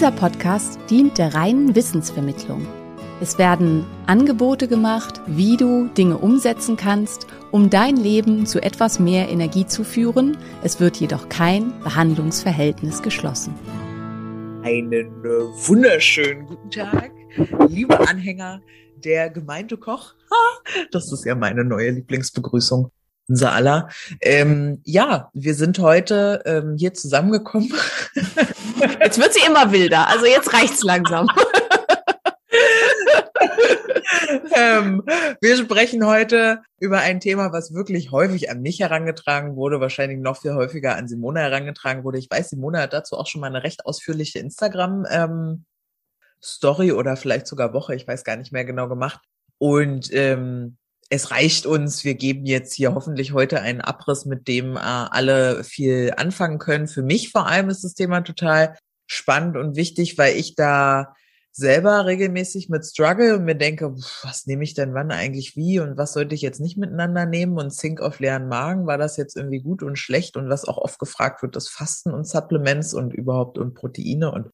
Dieser Podcast dient der reinen Wissensvermittlung. Es werden Angebote gemacht, wie du Dinge umsetzen kannst, um dein Leben zu etwas mehr Energie zu führen. Es wird jedoch kein Behandlungsverhältnis geschlossen. Einen äh, wunderschönen guten Tag, liebe Anhänger der Gemeinde Koch. Ha, das ist ja meine neue Lieblingsbegrüßung. Unser aller. Ähm, ja, wir sind heute ähm, hier zusammengekommen. Jetzt wird sie immer wilder, also jetzt reicht's langsam. ähm, wir sprechen heute über ein Thema, was wirklich häufig an mich herangetragen wurde, wahrscheinlich noch viel häufiger an Simone herangetragen wurde. Ich weiß, Simone hat dazu auch schon mal eine recht ausführliche Instagram ähm, Story oder vielleicht sogar Woche, ich weiß gar nicht mehr genau gemacht. Und ähm, es reicht uns. Wir geben jetzt hier hoffentlich heute einen Abriss, mit dem äh, alle viel anfangen können. Für mich vor allem ist das Thema total spannend und wichtig, weil ich da selber regelmäßig mit struggle und mir denke, was nehme ich denn wann eigentlich wie und was sollte ich jetzt nicht miteinander nehmen und Zink auf leeren Magen, war das jetzt irgendwie gut und schlecht und was auch oft gefragt wird, das Fasten und Supplements und überhaupt und Proteine und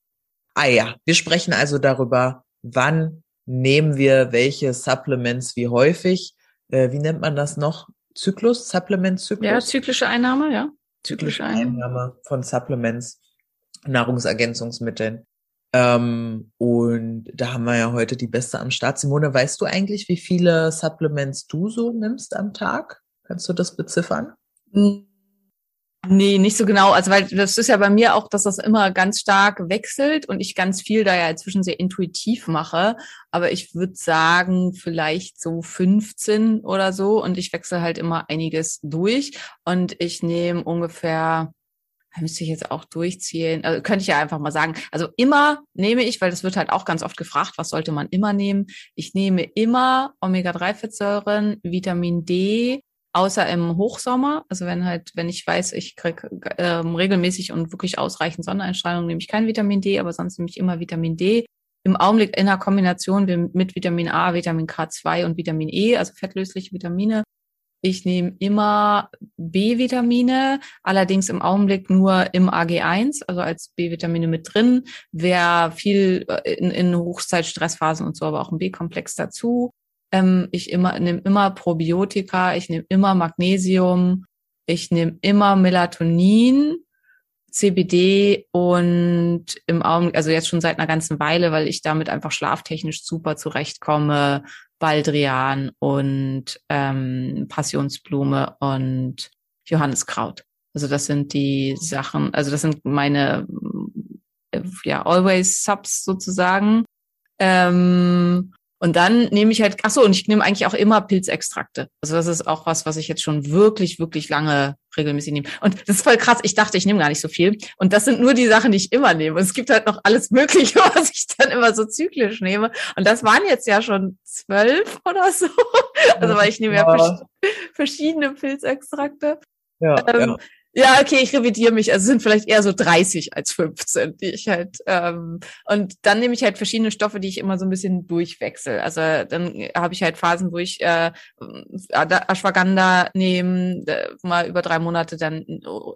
ah ja, wir sprechen also darüber, wann nehmen wir welche Supplements wie häufig, äh, wie nennt man das noch? Zyklus, Supplement-Zyklus? Ja, zyklische Einnahme, ja. zyklische Einnahme von Supplements, Nahrungsergänzungsmitteln. Ähm, und da haben wir ja heute die beste am Start. Simone, weißt du eigentlich, wie viele Supplements du so nimmst am Tag? Kannst du das beziffern? Nee, nicht so genau. Also, weil das ist ja bei mir auch, dass das immer ganz stark wechselt und ich ganz viel da ja inzwischen sehr intuitiv mache. Aber ich würde sagen, vielleicht so 15 oder so. Und ich wechsle halt immer einiges durch. Und ich nehme ungefähr müsste ich jetzt auch durchziehen. Also könnte ich ja einfach mal sagen. Also immer nehme ich, weil das wird halt auch ganz oft gefragt, was sollte man immer nehmen? Ich nehme immer Omega-3-Fettsäuren, Vitamin D, außer im Hochsommer. Also wenn halt, wenn ich weiß, ich kriege ähm, regelmäßig und wirklich ausreichend Sonneneinstrahlung, nehme ich kein Vitamin D, aber sonst nehme ich immer Vitamin D. Im Augenblick in der Kombination mit Vitamin A, Vitamin K2 und Vitamin E, also fettlösliche Vitamine. Ich nehme immer B-Vitamine, allerdings im Augenblick nur im AG1, also als B-Vitamine mit drin. Wer viel äh, in, in Hochzeitstressphasen und so, aber auch ein B-Komplex dazu. Ähm, ich immer nehme immer Probiotika, ich nehme immer Magnesium, ich nehme immer Melatonin, CBD und im Augenblick, also jetzt schon seit einer ganzen Weile, weil ich damit einfach schlaftechnisch super zurechtkomme, Baldrian und ähm, Passionsblume und Johanniskraut. Also das sind die Sachen, also das sind meine äh, ja always Subs sozusagen. Ähm, und dann nehme ich halt, ach so, und ich nehme eigentlich auch immer Pilzextrakte. Also das ist auch was, was ich jetzt schon wirklich, wirklich lange regelmäßig nehme. Und das ist voll krass. Ich dachte, ich nehme gar nicht so viel. Und das sind nur die Sachen, die ich immer nehme. Und es gibt halt noch alles Mögliche, was ich dann immer so zyklisch nehme. Und das waren jetzt ja schon zwölf oder so. Also weil ich nehme ja, verschiedene Pilzextrakte. Ja, ähm, ja. Ja, okay, ich revidiere mich. Also es sind vielleicht eher so 30 als 15, die ich halt. Ähm, und dann nehme ich halt verschiedene Stoffe, die ich immer so ein bisschen durchwechsel. Also dann habe ich halt Phasen, wo ich äh, Ashwagandha nehme, mal über drei Monate, dann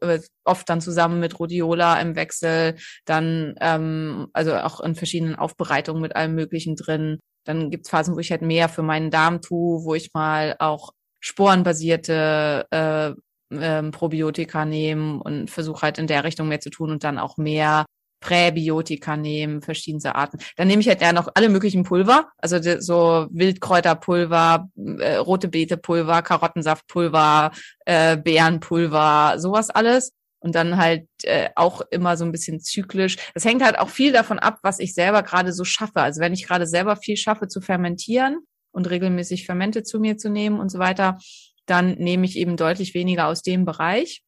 äh, oft dann zusammen mit Rhodiola im Wechsel, dann ähm, also auch in verschiedenen Aufbereitungen mit allem Möglichen drin. Dann gibt's Phasen, wo ich halt mehr für meinen Darm tue, wo ich mal auch sporenbasierte äh, ähm, Probiotika nehmen und versuche halt in der Richtung mehr zu tun und dann auch mehr Präbiotika nehmen, verschiedenste Arten. Dann nehme ich halt ja noch alle möglichen Pulver, also so Wildkräuterpulver, äh, rote Beetepulver, Karottensaftpulver, äh, Beerenpulver, sowas alles. und dann halt äh, auch immer so ein bisschen zyklisch. Das hängt halt auch viel davon ab, was ich selber gerade so schaffe. Also wenn ich gerade selber viel schaffe zu fermentieren und regelmäßig Fermente zu mir zu nehmen und so weiter, dann nehme ich eben deutlich weniger aus dem Bereich.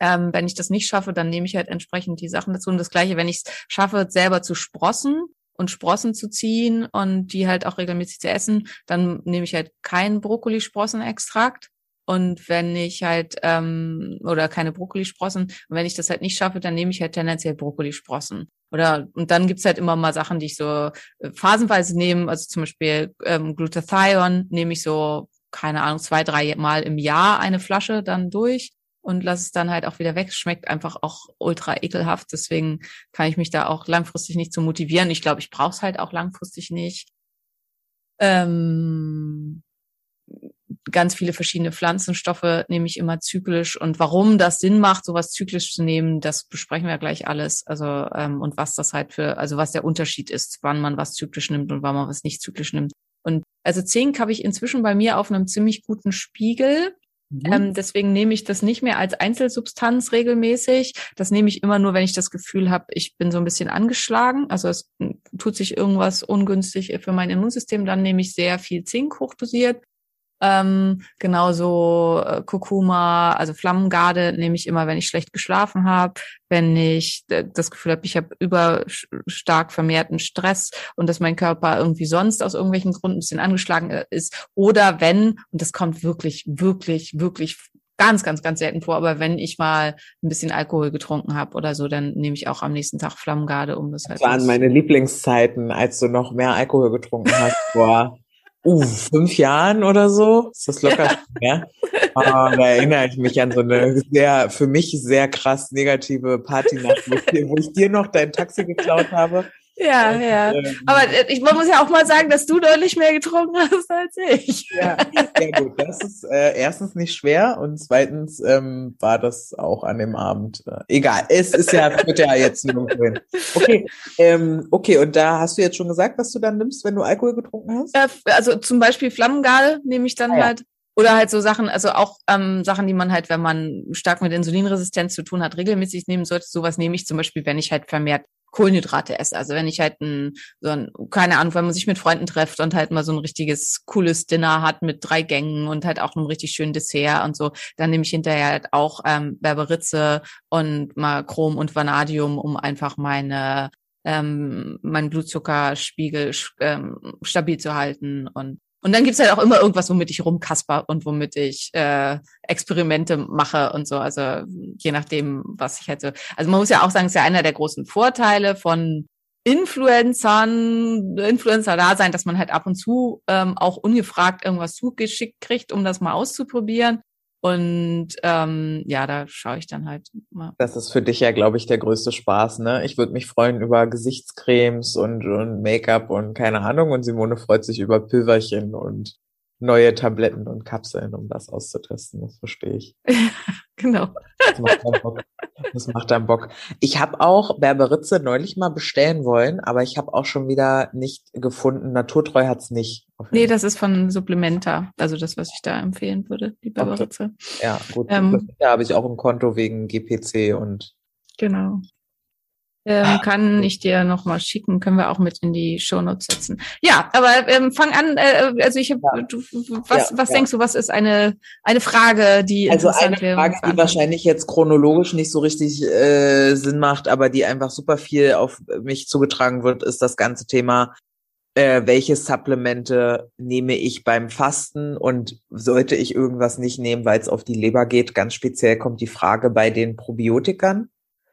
Ähm, wenn ich das nicht schaffe, dann nehme ich halt entsprechend die Sachen dazu. Und das Gleiche, wenn ich es schaffe, selber zu sprossen und Sprossen zu ziehen und die halt auch regelmäßig zu essen, dann nehme ich halt keinen Brokkolisprossenextrakt. Und wenn ich halt, ähm, oder keine Brokkolisprossen, und wenn ich das halt nicht schaffe, dann nehme ich halt tendenziell Brokkolisprossen. Oder und dann gibt's halt immer mal Sachen, die ich so äh, phasenweise nehme, also zum Beispiel ähm, Glutathion nehme ich so, keine Ahnung, zwei, drei Mal im Jahr eine Flasche dann durch und lass es dann halt auch wieder weg. Schmeckt einfach auch ultra ekelhaft. Deswegen kann ich mich da auch langfristig nicht zu so motivieren. Ich glaube, ich brauche es halt auch langfristig nicht. Ähm, ganz viele verschiedene Pflanzenstoffe nehme ich immer zyklisch. Und warum das Sinn macht, sowas zyklisch zu nehmen, das besprechen wir gleich alles. Also ähm, und was das halt für, also was der Unterschied ist, wann man was zyklisch nimmt und wann man was nicht zyklisch nimmt. Und also Zink habe ich inzwischen bei mir auf einem ziemlich guten Spiegel. Mhm. Ähm, deswegen nehme ich das nicht mehr als Einzelsubstanz regelmäßig. Das nehme ich immer nur, wenn ich das Gefühl habe, ich bin so ein bisschen angeschlagen. Also es tut sich irgendwas ungünstig für mein Immunsystem. Dann nehme ich sehr viel Zink hochdosiert. Ähm, genauso äh, Kurkuma, also Flammengarde nehme ich immer, wenn ich schlecht geschlafen habe, wenn ich äh, das Gefühl habe, ich habe überstark vermehrten Stress und dass mein Körper irgendwie sonst aus irgendwelchen Gründen ein bisschen angeschlagen äh, ist. Oder wenn, und das kommt wirklich, wirklich, wirklich ganz, ganz, ganz selten vor, aber wenn ich mal ein bisschen Alkohol getrunken habe oder so, dann nehme ich auch am nächsten Tag Flammengarde, um das halt. Das waren meine Lieblingszeiten, als du noch mehr Alkohol getrunken hast. Boah uh, fünf Jahren oder so. Ist das locker ja. Ah, da erinnere ich mich an so eine sehr, für mich sehr krass negative Partynacht, wo ich dir noch dein Taxi geklaut habe. Ja, und, ja. Ähm, Aber äh, ich man muss ja auch mal sagen, dass du deutlich mehr getrunken hast als ich. Ja, sehr gut. Das ist äh, erstens nicht schwer und zweitens ähm, war das auch an dem Abend. Äh, egal, es ist ja, wird ja jetzt nirgendwo hin. Okay, ähm, okay, und da hast du jetzt schon gesagt, was du dann nimmst, wenn du Alkohol getrunken hast? Äh, also zum Beispiel Flammengal nehme ich dann ah, ja. halt. Oder halt so Sachen, also auch ähm, Sachen, die man halt, wenn man stark mit Insulinresistenz zu tun hat, regelmäßig nehmen sollte. Sowas nehme ich zum Beispiel, wenn ich halt vermehrt Kohlenhydrate esse. Also wenn ich halt ein, so ein, keine Ahnung, wenn man sich mit Freunden trifft und halt mal so ein richtiges cooles Dinner hat mit drei Gängen und halt auch einem richtig schönen Dessert und so, dann nehme ich hinterher halt auch ähm, Berberitze und mal Chrom und Vanadium, um einfach meine ähm, meinen Blutzuckerspiegel ähm, stabil zu halten und und dann gibt's halt auch immer irgendwas, womit ich rumkasper und womit ich äh, Experimente mache und so. Also je nachdem, was ich hätte. Also man muss ja auch sagen, es ist ja einer der großen Vorteile von Influencern, Influencer da sein, dass man halt ab und zu ähm, auch ungefragt irgendwas zugeschickt kriegt, um das mal auszuprobieren. Und ähm, ja, da schaue ich dann halt mal. Das ist für dich ja, glaube ich, der größte Spaß, ne? Ich würde mich freuen über Gesichtscremes und, und Make-up und keine Ahnung. Und Simone freut sich über Pülverchen und neue Tabletten und Kapseln, um das auszutesten. Das verstehe ich. genau. Das macht dann Bock. Das macht dann Bock. Ich habe auch Berberitze neulich mal bestellen wollen, aber ich habe auch schon wieder nicht gefunden. Naturtreu hat's nicht. Nee, das ist von Supplementa. Also das, was ich da empfehlen würde, die Berberitze. Okay. Ja, gut. Ähm, da habe ich auch ein Konto wegen GPC und Genau. Ähm, ah, kann ich dir noch mal schicken, können wir auch mit in die Shownotes setzen. Ja, aber ähm, fang an. Äh, also ich habe, ja. was, ja, was ja. denkst du, was ist eine eine Frage, die also eine Frage, die wahrscheinlich jetzt chronologisch nicht so richtig äh, Sinn macht, aber die einfach super viel auf mich zugetragen wird, ist das ganze Thema. Äh, welche Supplemente nehme ich beim Fasten und sollte ich irgendwas nicht nehmen, weil es auf die Leber geht? Ganz speziell kommt die Frage bei den Probiotikern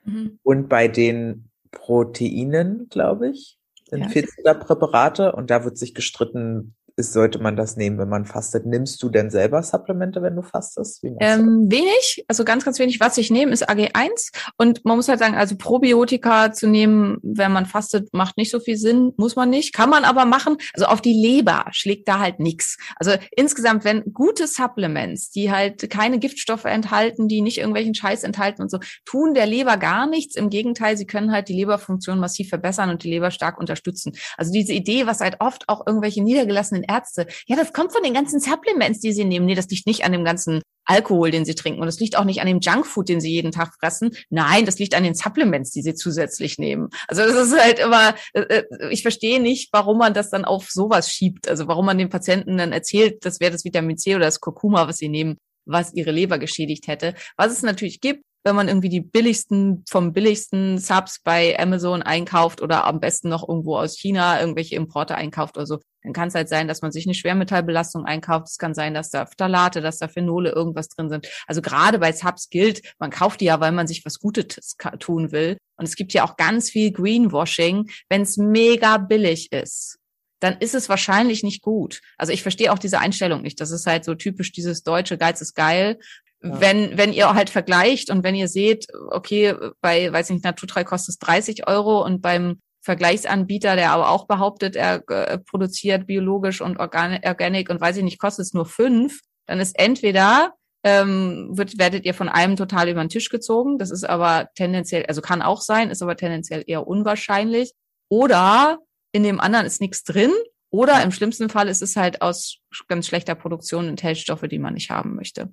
mhm. und bei den Proteinen, glaube ich, sind ja. 40er Präparate und da wird sich gestritten, ist, sollte man das nehmen, wenn man fastet. Nimmst du denn selber Supplemente, wenn du fastest? Ähm, wenig, also ganz, ganz wenig. Was ich nehme, ist AG1. Und man muss halt sagen, also Probiotika zu nehmen, wenn man fastet, macht nicht so viel Sinn, muss man nicht. Kann man aber machen. Also auf die Leber schlägt da halt nichts. Also insgesamt, wenn gute Supplements, die halt keine Giftstoffe enthalten, die nicht irgendwelchen Scheiß enthalten und so, tun der Leber gar nichts. Im Gegenteil, sie können halt die Leberfunktion massiv verbessern und die Leber stark unterstützen. Also diese Idee, was halt oft auch irgendwelche niedergelassenen Ärzte, ja, das kommt von den ganzen Supplements, die sie nehmen. Nee, das liegt nicht an dem ganzen Alkohol, den sie trinken. Und das liegt auch nicht an dem Junkfood, den sie jeden Tag fressen. Nein, das liegt an den Supplements, die sie zusätzlich nehmen. Also das ist halt immer, äh, äh, ich verstehe nicht, warum man das dann auf sowas schiebt. Also warum man den Patienten dann erzählt, das wäre das Vitamin C oder das Kurkuma, was sie nehmen, was ihre Leber geschädigt hätte. Was es natürlich gibt, wenn man irgendwie die billigsten vom billigsten Subs bei Amazon einkauft oder am besten noch irgendwo aus China irgendwelche Importe einkauft oder so, dann kann es halt sein, dass man sich eine Schwermetallbelastung einkauft. Es kann sein, dass da Phthalate, dass da Phenole irgendwas drin sind. Also gerade bei Subs gilt, man kauft die ja, weil man sich was Gutes tun will. Und es gibt ja auch ganz viel Greenwashing, wenn es mega billig ist dann ist es wahrscheinlich nicht gut. Also ich verstehe auch diese Einstellung nicht. Das ist halt so typisch dieses deutsche Geiz ist geil. Ja. Wenn, wenn ihr halt vergleicht und wenn ihr seht, okay, bei, weiß nicht, Naturtreu kostet es 30 Euro und beim Vergleichsanbieter, der aber auch behauptet, er äh, produziert biologisch und organic, und weiß ich nicht, kostet es nur fünf, dann ist entweder ähm, wird, werdet ihr von einem total über den Tisch gezogen. Das ist aber tendenziell, also kann auch sein, ist aber tendenziell eher unwahrscheinlich. Oder in dem anderen ist nichts drin. Oder im schlimmsten Fall ist es halt aus ganz schlechter Produktion enthält die man nicht haben möchte.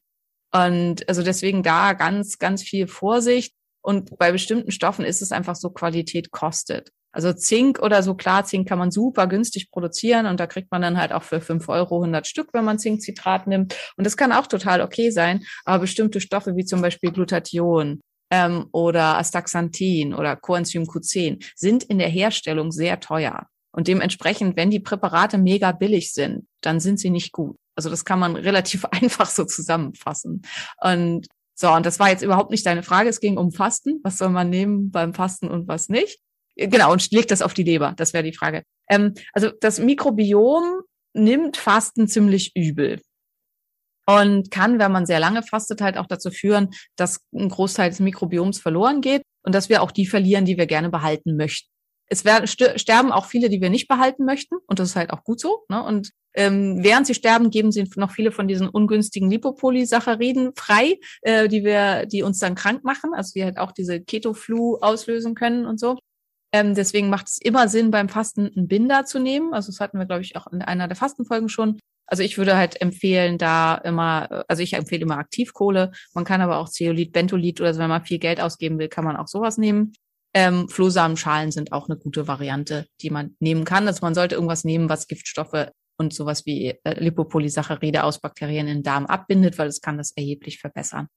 Und also deswegen da ganz, ganz viel Vorsicht. Und bei bestimmten Stoffen ist es einfach so, Qualität kostet. Also Zink oder so, klar, Zink kann man super günstig produzieren und da kriegt man dann halt auch für fünf Euro 100 Stück, wenn man Zinkcitrat nimmt. Und das kann auch total okay sein, aber bestimmte Stoffe wie zum Beispiel Glutathion ähm, oder Astaxanthin oder Coenzym Q10 sind in der Herstellung sehr teuer. Und dementsprechend, wenn die Präparate mega billig sind, dann sind sie nicht gut. Also das kann man relativ einfach so zusammenfassen. Und so, und das war jetzt überhaupt nicht deine Frage. Es ging um Fasten. Was soll man nehmen beim Fasten und was nicht? Genau, und legt das auf die Leber. Das wäre die Frage. Ähm, also das Mikrobiom nimmt Fasten ziemlich übel. Und kann, wenn man sehr lange fastet, halt auch dazu führen, dass ein Großteil des Mikrobioms verloren geht und dass wir auch die verlieren, die wir gerne behalten möchten. Es werden sterben auch viele, die wir nicht behalten möchten, und das ist halt auch gut so. Ne? Und ähm, während sie sterben, geben sie noch viele von diesen ungünstigen Lipopolysacchariden frei, äh, die wir, die uns dann krank machen, also die halt auch diese Keto-Flu auslösen können und so. Ähm, deswegen macht es immer Sinn, beim Fasten einen Binder zu nehmen. Also das hatten wir, glaube ich, auch in einer der Fastenfolgen schon. Also ich würde halt empfehlen, da immer, also ich empfehle immer Aktivkohle. Man kann aber auch Zeolit, Bentolit oder so, wenn man viel Geld ausgeben will, kann man auch sowas nehmen. Ähm, Flohsamenschalen sind auch eine gute Variante, die man nehmen kann. Also man sollte irgendwas nehmen, was Giftstoffe und sowas wie äh, Lipopolysaccharide aus Bakterien im Darm abbindet, weil es kann das erheblich verbessern.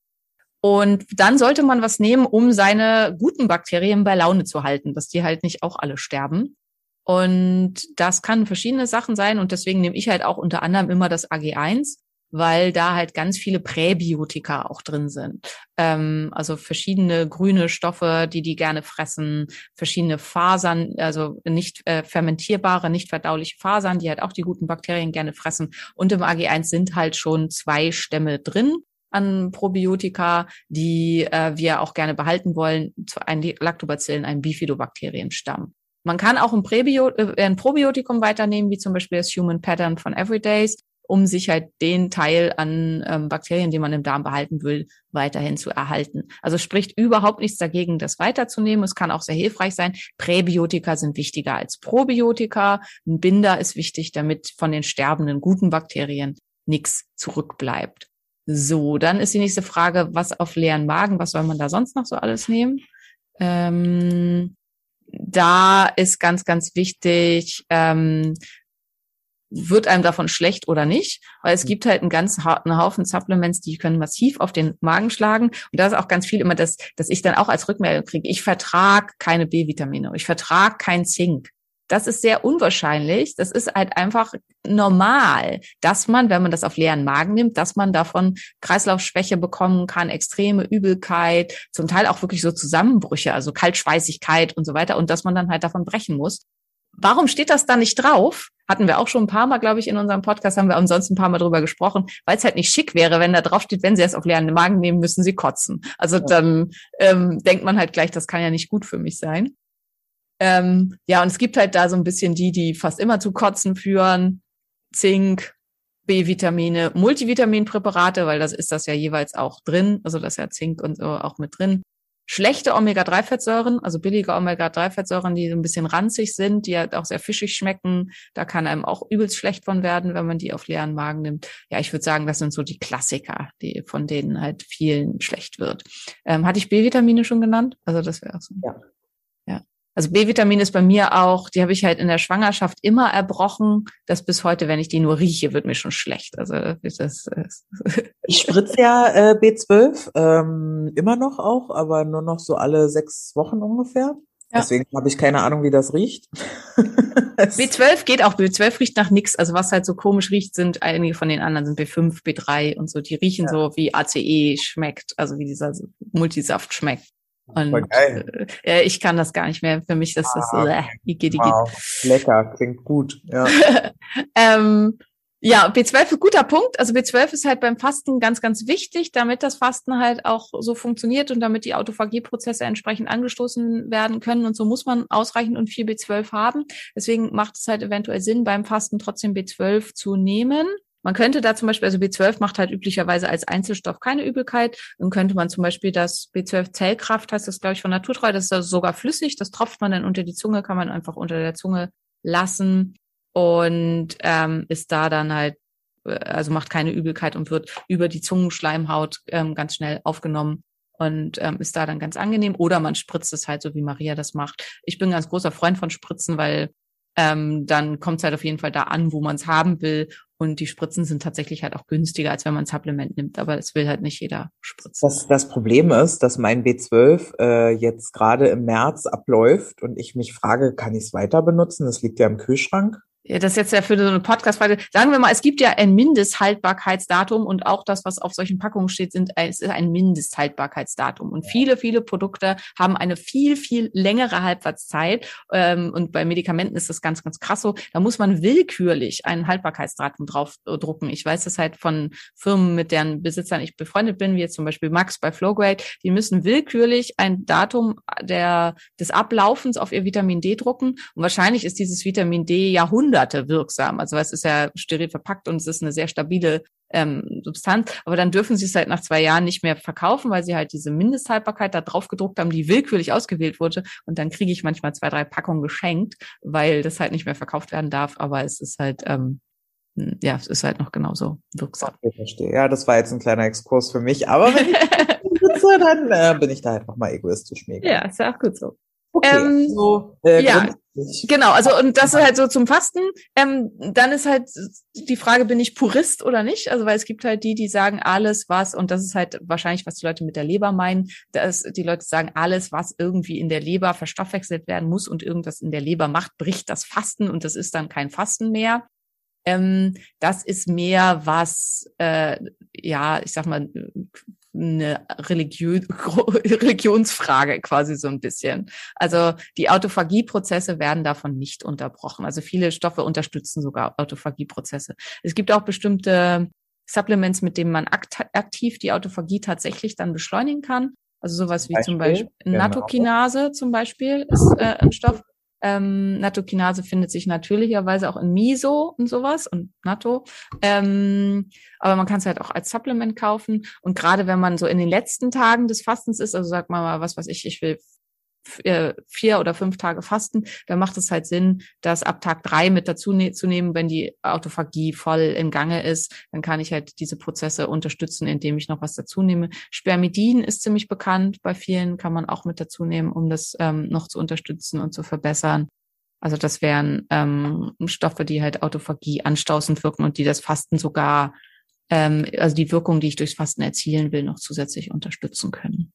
Und dann sollte man was nehmen, um seine guten Bakterien bei Laune zu halten, dass die halt nicht auch alle sterben. Und das kann verschiedene Sachen sein. Und deswegen nehme ich halt auch unter anderem immer das AG1, weil da halt ganz viele Präbiotika auch drin sind. Ähm, also verschiedene grüne Stoffe, die die gerne fressen, verschiedene Fasern, also nicht äh, fermentierbare, nicht verdauliche Fasern, die halt auch die guten Bakterien gerne fressen. Und im AG1 sind halt schon zwei Stämme drin an Probiotika, die äh, wir auch gerne behalten wollen, zu einem Lactobacillen, einem Bifidobakterienstamm. Man kann auch ein, Präbio äh, ein Probiotikum weiternehmen, wie zum Beispiel das Human Pattern von Everydays um sich halt den Teil an ähm, Bakterien, die man im Darm behalten will, weiterhin zu erhalten. Also spricht überhaupt nichts dagegen, das weiterzunehmen. Es kann auch sehr hilfreich sein. Präbiotika sind wichtiger als Probiotika. Ein Binder ist wichtig, damit von den sterbenden guten Bakterien nichts zurückbleibt. So, dann ist die nächste Frage, was auf leeren Magen, was soll man da sonst noch so alles nehmen? Ähm, da ist ganz, ganz wichtig, ähm, wird einem davon schlecht oder nicht, weil es mhm. gibt halt einen ganz harten Haufen Supplements, die können massiv auf den Magen schlagen. Und da ist auch ganz viel immer das, dass ich dann auch als Rückmeldung kriege, ich vertrage keine B-Vitamine, ich vertrage kein Zink. Das ist sehr unwahrscheinlich. Das ist halt einfach normal, dass man, wenn man das auf leeren Magen nimmt, dass man davon Kreislaufschwäche bekommen kann, extreme Übelkeit, zum Teil auch wirklich so Zusammenbrüche, also Kaltschweißigkeit und so weiter und dass man dann halt davon brechen muss. Warum steht das da nicht drauf? Hatten wir auch schon ein paar Mal, glaube ich, in unserem Podcast, haben wir ansonsten ein paar Mal drüber gesprochen, weil es halt nicht schick wäre, wenn da drauf steht, wenn Sie es auf leeren Magen nehmen, müssen Sie kotzen. Also dann ähm, denkt man halt gleich, das kann ja nicht gut für mich sein. Ähm, ja, und es gibt halt da so ein bisschen die, die fast immer zu Kotzen führen. Zink, B-Vitamine, Multivitaminpräparate, weil das ist das ja jeweils auch drin. Also das ist ja Zink und so auch mit drin. schlechte Omega-3-Fettsäuren, also billige Omega-3-Fettsäuren, die so ein bisschen ranzig sind, die halt auch sehr fischig schmecken. Da kann einem auch übelst schlecht von werden, wenn man die auf leeren Magen nimmt. Ja, ich würde sagen, das sind so die Klassiker, die von denen halt vielen schlecht wird. Ähm, hatte ich B-Vitamine schon genannt? Also das wäre auch so. Ja. Ja. Also B-Vitamin ist bei mir auch, die habe ich halt in der Schwangerschaft immer erbrochen, dass bis heute, wenn ich die nur rieche, wird mir schon schlecht. Also das, das Ich spritze ja äh, B12 ähm, immer noch auch, aber nur noch so alle sechs Wochen ungefähr. Ja. Deswegen habe ich keine Ahnung, wie das riecht. Es- B12 geht auch. B12 riecht nach nix. Also was halt so komisch riecht, sind einige von den anderen sind B5, B3 und so. Die riechen so wie ACE schmeckt, also wie dieser Multisaft schmeckt. Und äh, ich kann das gar nicht mehr. Für mich ist das Ah, äh, Igitt, Igitt. wow, lecker, klingt gut. Ja. ähm, ja, B12 ist guter Punkt. Also B12 ist halt beim Fasten ganz, ganz wichtig, damit das Fasten halt auch so funktioniert und damit die Autophagieprozesse entsprechend angestoßen werden können. Und so muss man ausreichend und viel B12 haben. Deswegen macht es halt eventuell Sinn, beim Fasten trotzdem B12 zu nehmen. Man könnte da zum Beispiel, also B12 macht halt üblicherweise als Einzelstoff keine Übelkeit. Dann könnte man zum Beispiel das B12 Zellkraft, heißt das, glaube ich, von Naturtreu, das ist also sogar flüssig, das tropft man dann unter die Zunge, kann man einfach unter der Zunge lassen und ähm, ist da dann halt, äh, also macht keine Übelkeit und wird über die Zungenschleimhaut ähm, ganz schnell aufgenommen und ähm, ist da dann ganz angenehm. Oder man spritzt es halt so, wie Maria das macht. Ich bin ganz großer Freund von Spritzen, weil ähm, dann kommt es halt auf jeden Fall da an, wo man es haben will. Und die Spritzen sind tatsächlich halt auch günstiger, als wenn man ein Supplement nimmt. Aber es will halt nicht jeder spritzen. Das, das Problem ist, dass mein B12 äh, jetzt gerade im März abläuft und ich mich frage, kann ich es weiter benutzen? Das liegt ja im Kühlschrank. Ja, das ist jetzt ja für so eine Podcast-Frage. Sagen wir mal, es gibt ja ein Mindesthaltbarkeitsdatum und auch das, was auf solchen Packungen steht, sind, es ist ein Mindesthaltbarkeitsdatum. Und viele, viele Produkte haben eine viel, viel längere Halbwertszeit. Ähm, und bei Medikamenten ist das ganz, ganz krass so. Da muss man willkürlich ein Haltbarkeitsdatum drauf äh. Ich weiß das halt von Firmen, mit deren Besitzern ich befreundet bin, wie jetzt zum Beispiel Max bei Flowgrade. Die müssen willkürlich ein Datum der, des Ablaufens auf ihr Vitamin D drucken. Und wahrscheinlich ist dieses Vitamin D Jahrhunderte wirksam. Also es ist ja steril verpackt und es ist eine sehr stabile ähm, Substanz. Aber dann dürfen sie es halt nach zwei Jahren nicht mehr verkaufen, weil sie halt diese Mindesthaltbarkeit da drauf gedruckt haben, die willkürlich ausgewählt wurde. Und dann kriege ich manchmal zwei, drei Packungen geschenkt, weil das halt nicht mehr verkauft werden darf. Aber es ist halt, ähm, ja, es ist halt noch genauso wirksam. Ich verstehe. Ja, das war jetzt ein kleiner Exkurs für mich, aber wenn ich sitze, dann äh, bin ich da halt nochmal egoistisch mega. ja, ist ja auch gut so. Okay, Ähm, also, äh, ja. Genau, also und das ist halt so zum Fasten. Ähm, dann ist halt die Frage, bin ich Purist oder nicht? Also weil es gibt halt die, die sagen alles, was, und das ist halt wahrscheinlich, was die Leute mit der Leber meinen, dass die Leute sagen, alles, was irgendwie in der Leber verstoffwechselt werden muss und irgendwas in der Leber macht, bricht das Fasten und das ist dann kein Fasten mehr. Ähm, das ist mehr was, äh, ja, ich sag mal, eine Religion, Religionsfrage quasi so ein bisschen. Also die Autophagieprozesse werden davon nicht unterbrochen. Also viele Stoffe unterstützen sogar Autophagieprozesse. Es gibt auch bestimmte Supplements, mit denen man akt aktiv die Autophagie tatsächlich dann beschleunigen kann. Also sowas wie zum Beispiel? Beispiel Genau. Nattokinase zum Beispiel ist äh, ein Stoff. Ähm, Nattokinase findet sich natürlicherweise auch in Miso und sowas und Natto. Ähm, aber man kann es halt auch als Supplement kaufen. Und gerade wenn man so in den letzten Tagen des Fastens ist, also man mal, was weiß ich, ich will vier oder fünf Tage fasten, dann macht es halt Sinn, das ab Tag drei mit dazu ne zu nehmen, wenn die Autophagie voll in Gange ist. Dann kann ich halt diese Prozesse unterstützen, indem ich noch was dazu nehme. Spermidin ist ziemlich bekannt bei vielen, kann man auch mit dazu nehmen, um das ähm, noch zu unterstützen und zu verbessern. Also das wären ähm, Stoffe, die halt Autophagie anstoßend wirken und die das Fasten sogar, ähm, also die Wirkung, die ich durchs Fasten erzielen will, noch zusätzlich unterstützen können.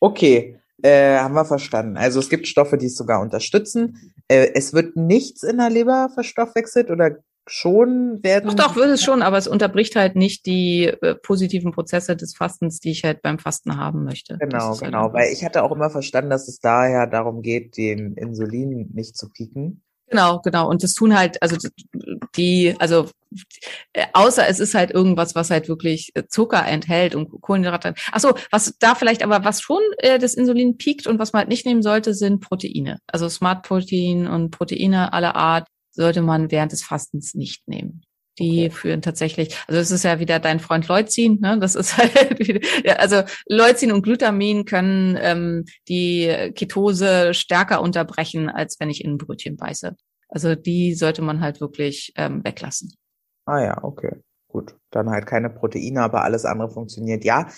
Okay, äh, haben wir verstanden. Also es gibt Stoffe, die es sogar unterstützen. Äh, es wird nichts in der Leber verstoffwechselt oder schon werden. Doch, doch, wird es schon, aber es unterbricht halt nicht die äh, positiven Prozesse des Fastens, die ich halt beim Fasten haben möchte. Genau, halt genau. einfach- Weil ich hatte auch immer verstanden, dass es daher darum geht, den Insulin nicht zu pieken. Genau, genau. Und das tun halt, also die, also äh, außer es ist halt irgendwas, was halt wirklich äh, Zucker enthält und Kohlenhydrate. Ach so, was da vielleicht aber was schon äh, das Insulin piekt und was man halt nicht nehmen sollte, sind Proteine. Also Smart Protein und Proteine aller Art sollte man während des Fastens nicht nehmen. Die führen tatsächlich, also es ist ja wieder dein Freund Leucin, ne? Das ist halt wieder, ja, also Leucin und Glutamin können ähm, die Ketose stärker unterbrechen, als wenn ich in ein Brötchen beiße. Also die sollte man halt wirklich ähm, weglassen. Ah ja, okay. Gut, dann halt keine Proteine, aber alles andere funktioniert. Ja,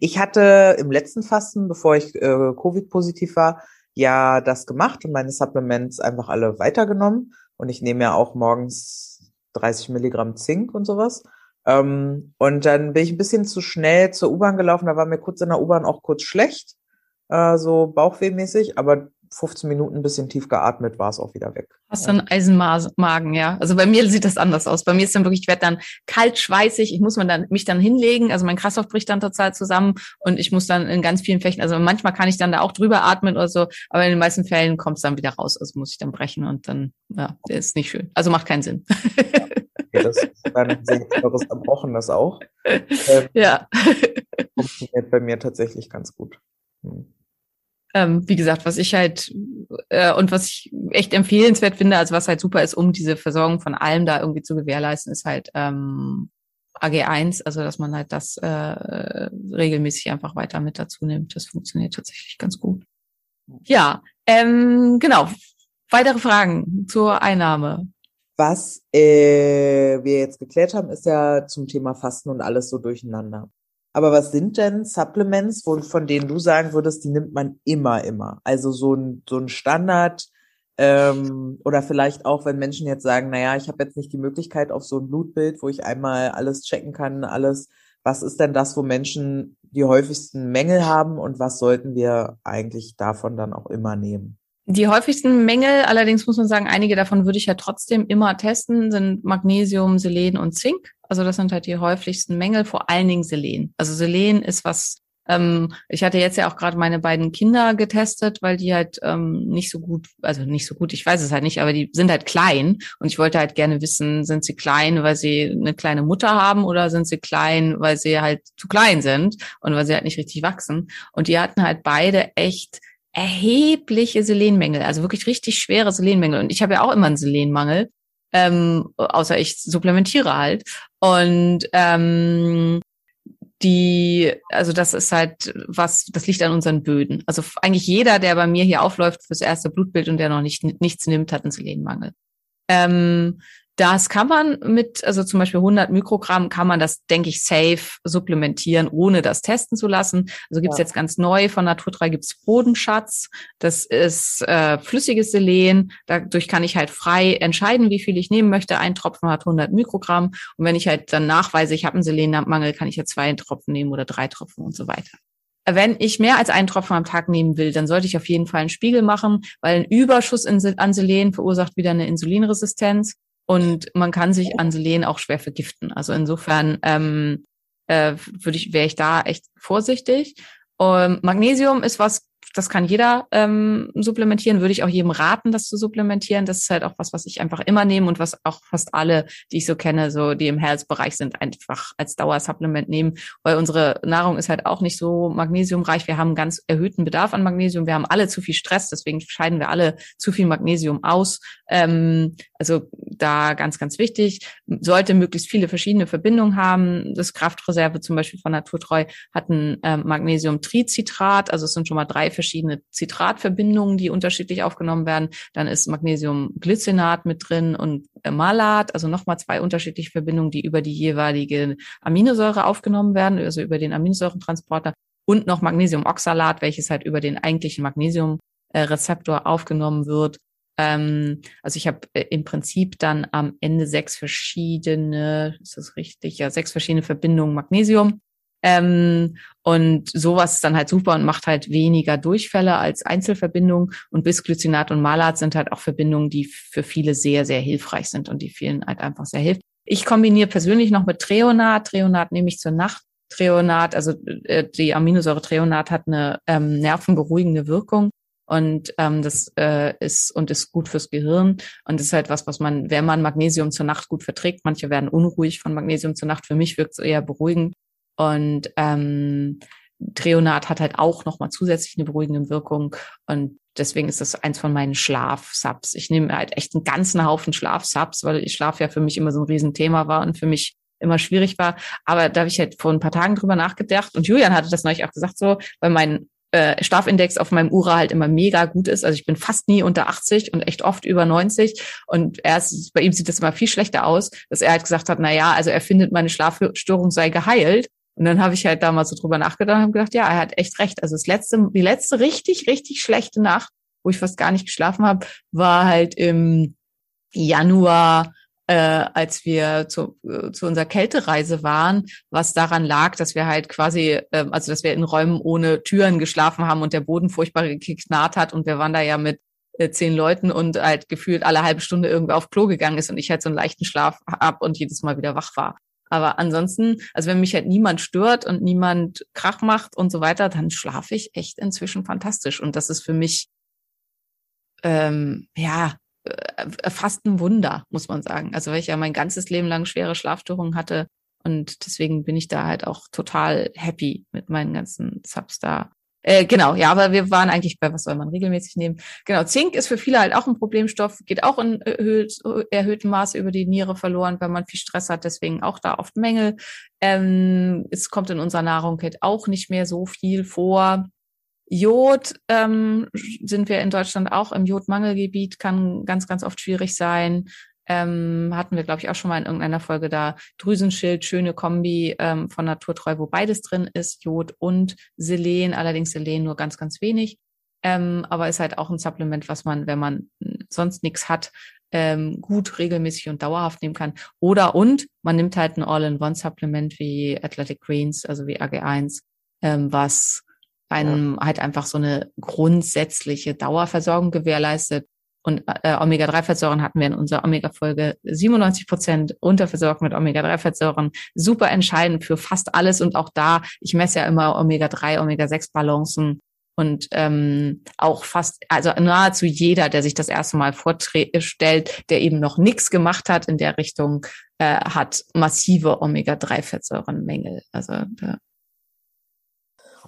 ich hatte im letzten Fasten, bevor ich äh, Covid-positiv war, ja das gemacht und meine Supplements einfach alle weitergenommen. Und ich nehme ja auch morgens 30 Milligramm Zink und sowas. Ähm, und dann bin ich ein bisschen zu schnell zur U-Bahn gelaufen. Da war mir kurz in der U-Bahn auch kurz schlecht, äh, so bauchwehmäßig. Aber 15 Minuten ein bisschen tief geatmet, war es auch wieder weg. Hast du einen Eisenmagen, ja? Also bei mir sieht das anders aus. Bei mir ist dann wirklich, ich werde dann kalt, schweißig, ich muss man dann, mich dann hinlegen, also mein Kreislauf bricht dann total zusammen und ich muss dann in ganz vielen Fächen, also manchmal kann ich dann da auch drüber atmen oder so, aber in den meisten Fällen kommt es dann wieder raus, also muss ich dann brechen und dann, ja, ist nicht schön. Also macht keinen Sinn. Okay, das ist dann sehr teures Erbrochenes auch. Ähm, ja. Funktioniert bei mir tatsächlich ganz gut. Hm. Ähm, wie gesagt, was ich halt äh, und was ich echt empfehlenswert finde, also was halt super ist, um diese Versorgung von allem da irgendwie zu gewährleisten, ist halt ähm, AG1, also dass man halt das äh, regelmäßig einfach weiter mit dazu nimmt. Das funktioniert tatsächlich ganz gut. Ja, ähm, genau. Weitere Fragen zur Einnahme. Was äh, wir jetzt geklärt haben, ist ja zum Thema Fasten und alles so durcheinander. Aber was sind denn Supplements, wo, von denen du sagen würdest, die nimmt man immer, immer? Also so ein, so ein Standard ähm, oder vielleicht auch, wenn Menschen jetzt sagen, naja, ich habe jetzt nicht die Möglichkeit auf so ein Blutbild, wo ich einmal alles checken kann, alles. Was ist denn das, wo Menschen die häufigsten Mängel haben und was sollten wir eigentlich davon dann auch immer nehmen? Die häufigsten Mängel, allerdings muss man sagen, einige davon würde ich ja trotzdem immer testen, sind Magnesium, Selen und Zink. Also das sind halt die häufigsten Mängel, vor allen Dingen Selen. Also Selen ist was, ähm, ich hatte jetzt ja auch gerade meine beiden Kinder getestet, weil die halt ähm, nicht so gut, also nicht so gut, ich weiß es halt nicht, aber die sind halt klein und ich wollte halt gerne wissen, sind sie klein, weil sie eine kleine Mutter haben oder sind sie klein, weil sie halt zu klein sind und weil sie halt nicht richtig wachsen. Und die hatten halt beide echt erhebliche Selenmängel, also wirklich richtig schwere Selenmängel. Und ich habe ja auch immer einen Selenmangel, ähm, außer ich supplementiere halt. Und ähm, die, also das ist halt was, das liegt an unseren Böden. Also eigentlich jeder, der bei mir hier aufläuft fürs erste Blutbild und der noch nicht nichts nimmt, hat einen Selenmangel. Ähm, das kann man mit, also zum Beispiel 100 Mikrogramm kann man das, denke ich, safe supplementieren, ohne das testen zu lassen. Also gibt's ja. jetzt ganz neu von Naturtreu gibt's Bodenschatz. Das ist äh, flüssiges Selen. Dadurch kann ich halt frei entscheiden, wie viel ich nehmen möchte. Ein Tropfen hat 100 Mikrogramm. Und wenn ich halt dann nachweise, ich habe einen Selenmangel, kann ich ja zwei Tropfen nehmen oder drei Tropfen und so weiter wenn ich mehr als einen Tropfen am Tag nehmen will, dann sollte ich auf jeden Fall einen Spiegel machen, weil ein Überschuss an Selen verursacht wieder eine Insulinresistenz und man kann sich an Selen auch schwer vergiften. Also insofern ähm, äh, würde ich, wäre ich da echt vorsichtig. Ähm, Magnesium ist was, das kann jeder ähm, supplementieren, würde ich auch jedem raten, das zu supplementieren. Das ist halt auch was, was ich einfach immer nehme und was auch fast alle, die ich so kenne, so die im Health-Bereich sind, einfach als Dauersupplement nehmen, weil unsere Nahrung ist halt auch nicht so magnesiumreich. Wir haben ganz erhöhten Bedarf an Magnesium. Wir haben alle zu viel Stress, deswegen scheiden wir alle zu viel Magnesium aus. Ähm, also da ganz, ganz wichtig. Sollte möglichst viele verschiedene Verbindungen haben. Das Kraftreserve zum Beispiel von Naturtreu hat ein ähm, Magnesium-Tricitrat, also es sind schon mal drei verschiedene Zitratverbindungen, die unterschiedlich aufgenommen werden. Dann ist Magnesiumglycinat mit drin und Malat, also nochmal zwei unterschiedliche Verbindungen, die über die jeweilige Aminosäure aufgenommen werden, also über den Aminosäurentransporter und noch Magnesiumoxalat, welches halt über den eigentlichen Magnesiumrezeptor aufgenommen wird. Ähm, also ich habe äh, im Prinzip dann am Ende sechs verschiedene, ist das richtig? Ja, sechs verschiedene Verbindungen Magnesium. Ähm, und sowas ist dann halt super und macht halt weniger Durchfälle als Einzelverbindungen. Und Bisglycinat und Malat sind halt auch Verbindungen, die für viele sehr, sehr hilfreich sind und die vielen halt einfach sehr hilft. Ich kombiniere persönlich noch mit Treonat. Treonat nehme ich zur Nacht. Treonat, also äh, die Aminosäure Treonat hat eine ähm, nervenberuhigende Wirkung und ähm, das äh, ist und ist gut fürs Gehirn und ist halt was, was man, wenn man Magnesium zur Nacht gut verträgt, manche werden unruhig von Magnesium zur Nacht. Für mich wirkt es eher beruhigend und ähm, Treonat hat halt auch nochmal zusätzlich eine beruhigende Wirkung und deswegen ist das eins von meinen Schlafsubs. Ich nehme halt echt einen ganzen Haufen Schlafsubs, weil ich Schlaf ja für mich immer so ein Riesenthema war und für mich immer schwierig war. Aber da habe ich halt vor ein paar Tagen drüber nachgedacht und Julian hatte das neulich auch gesagt so, weil mein äh, Schlafindex auf meinem Ura halt immer mega gut ist. Also ich bin fast nie unter 80 und echt oft über 90. Und er ist, bei ihm sieht das immer viel schlechter aus, dass er halt gesagt hat, na ja, also er findet, meine Schlafstörung sei geheilt. Und dann habe ich halt da mal so drüber nachgedacht und habe gedacht, ja, er hat echt recht. Also das letzte, die letzte richtig, richtig schlechte Nacht, wo ich fast gar nicht geschlafen habe, war halt im Januar äh, als wir zu, äh, zu unserer Kältereise waren, was daran lag, dass wir halt quasi, äh, also dass wir in Räumen ohne Türen geschlafen haben und der Boden furchtbar geknarrt hat und wir waren da ja mit äh, zehn Leuten und halt gefühlt alle halbe Stunde irgendwie auf Klo gegangen ist und ich halt so einen leichten Schlaf ab und jedes Mal wieder wach war. Aber ansonsten, also wenn mich halt niemand stört und niemand Krach macht und so weiter, dann schlafe ich echt inzwischen fantastisch. Und das ist für mich ähm, ja äh, fast ein Wunder, muss man sagen. Also weil ich ja mein ganzes Leben lang schwere Schlafstörungen hatte und deswegen bin ich da halt auch total happy mit meinen ganzen Subs da. Äh, genau, ja, aber wir waren eigentlich bei, was soll man regelmäßig nehmen? Genau, Zink ist für viele halt auch ein Problemstoff, geht auch in erhöht, erhöhtem Maße über die Niere verloren, wenn man viel Stress hat, deswegen auch da oft Mängel. Ähm, es kommt in unserer Nahrung halt auch nicht mehr so viel vor. Jod ähm, sind wir in Deutschland auch im Jodmangelgebiet, kann ganz, ganz oft schwierig sein. Ähm, hatten wir, glaube ich, auch schon mal in irgendeiner Folge da. Drüsenschild, schöne Kombi ähm, von Naturtreu, wo beides drin ist, Jod und Selen, allerdings Selen nur ganz, ganz wenig. Ähm, aber ist halt auch ein Supplement, was man, wenn man sonst nichts hat, ähm, gut regelmäßig und dauerhaft nehmen kann. Oder und man nimmt halt ein All-in-One-Supplement wie Athletic Greens, also wie AG1, ähm, was einem ja. halt einfach so eine grundsätzliche Dauerversorgung gewährleistet. Und äh, Omega-3-Fettsäuren hatten wir in unserer Omega-Folge 97 Prozent unterversorgt mit Omega-3-Fettsäuren. Super entscheidend für fast alles. Und auch da, ich messe ja immer Omega-3, Omega-6-Balancen. Und ähm, auch fast, also nahezu jeder, der sich das erste Mal vorstellt, der eben noch nichts gemacht hat in der Richtung, äh, hat massive Omega-3-Fettsäurenmängel. Also da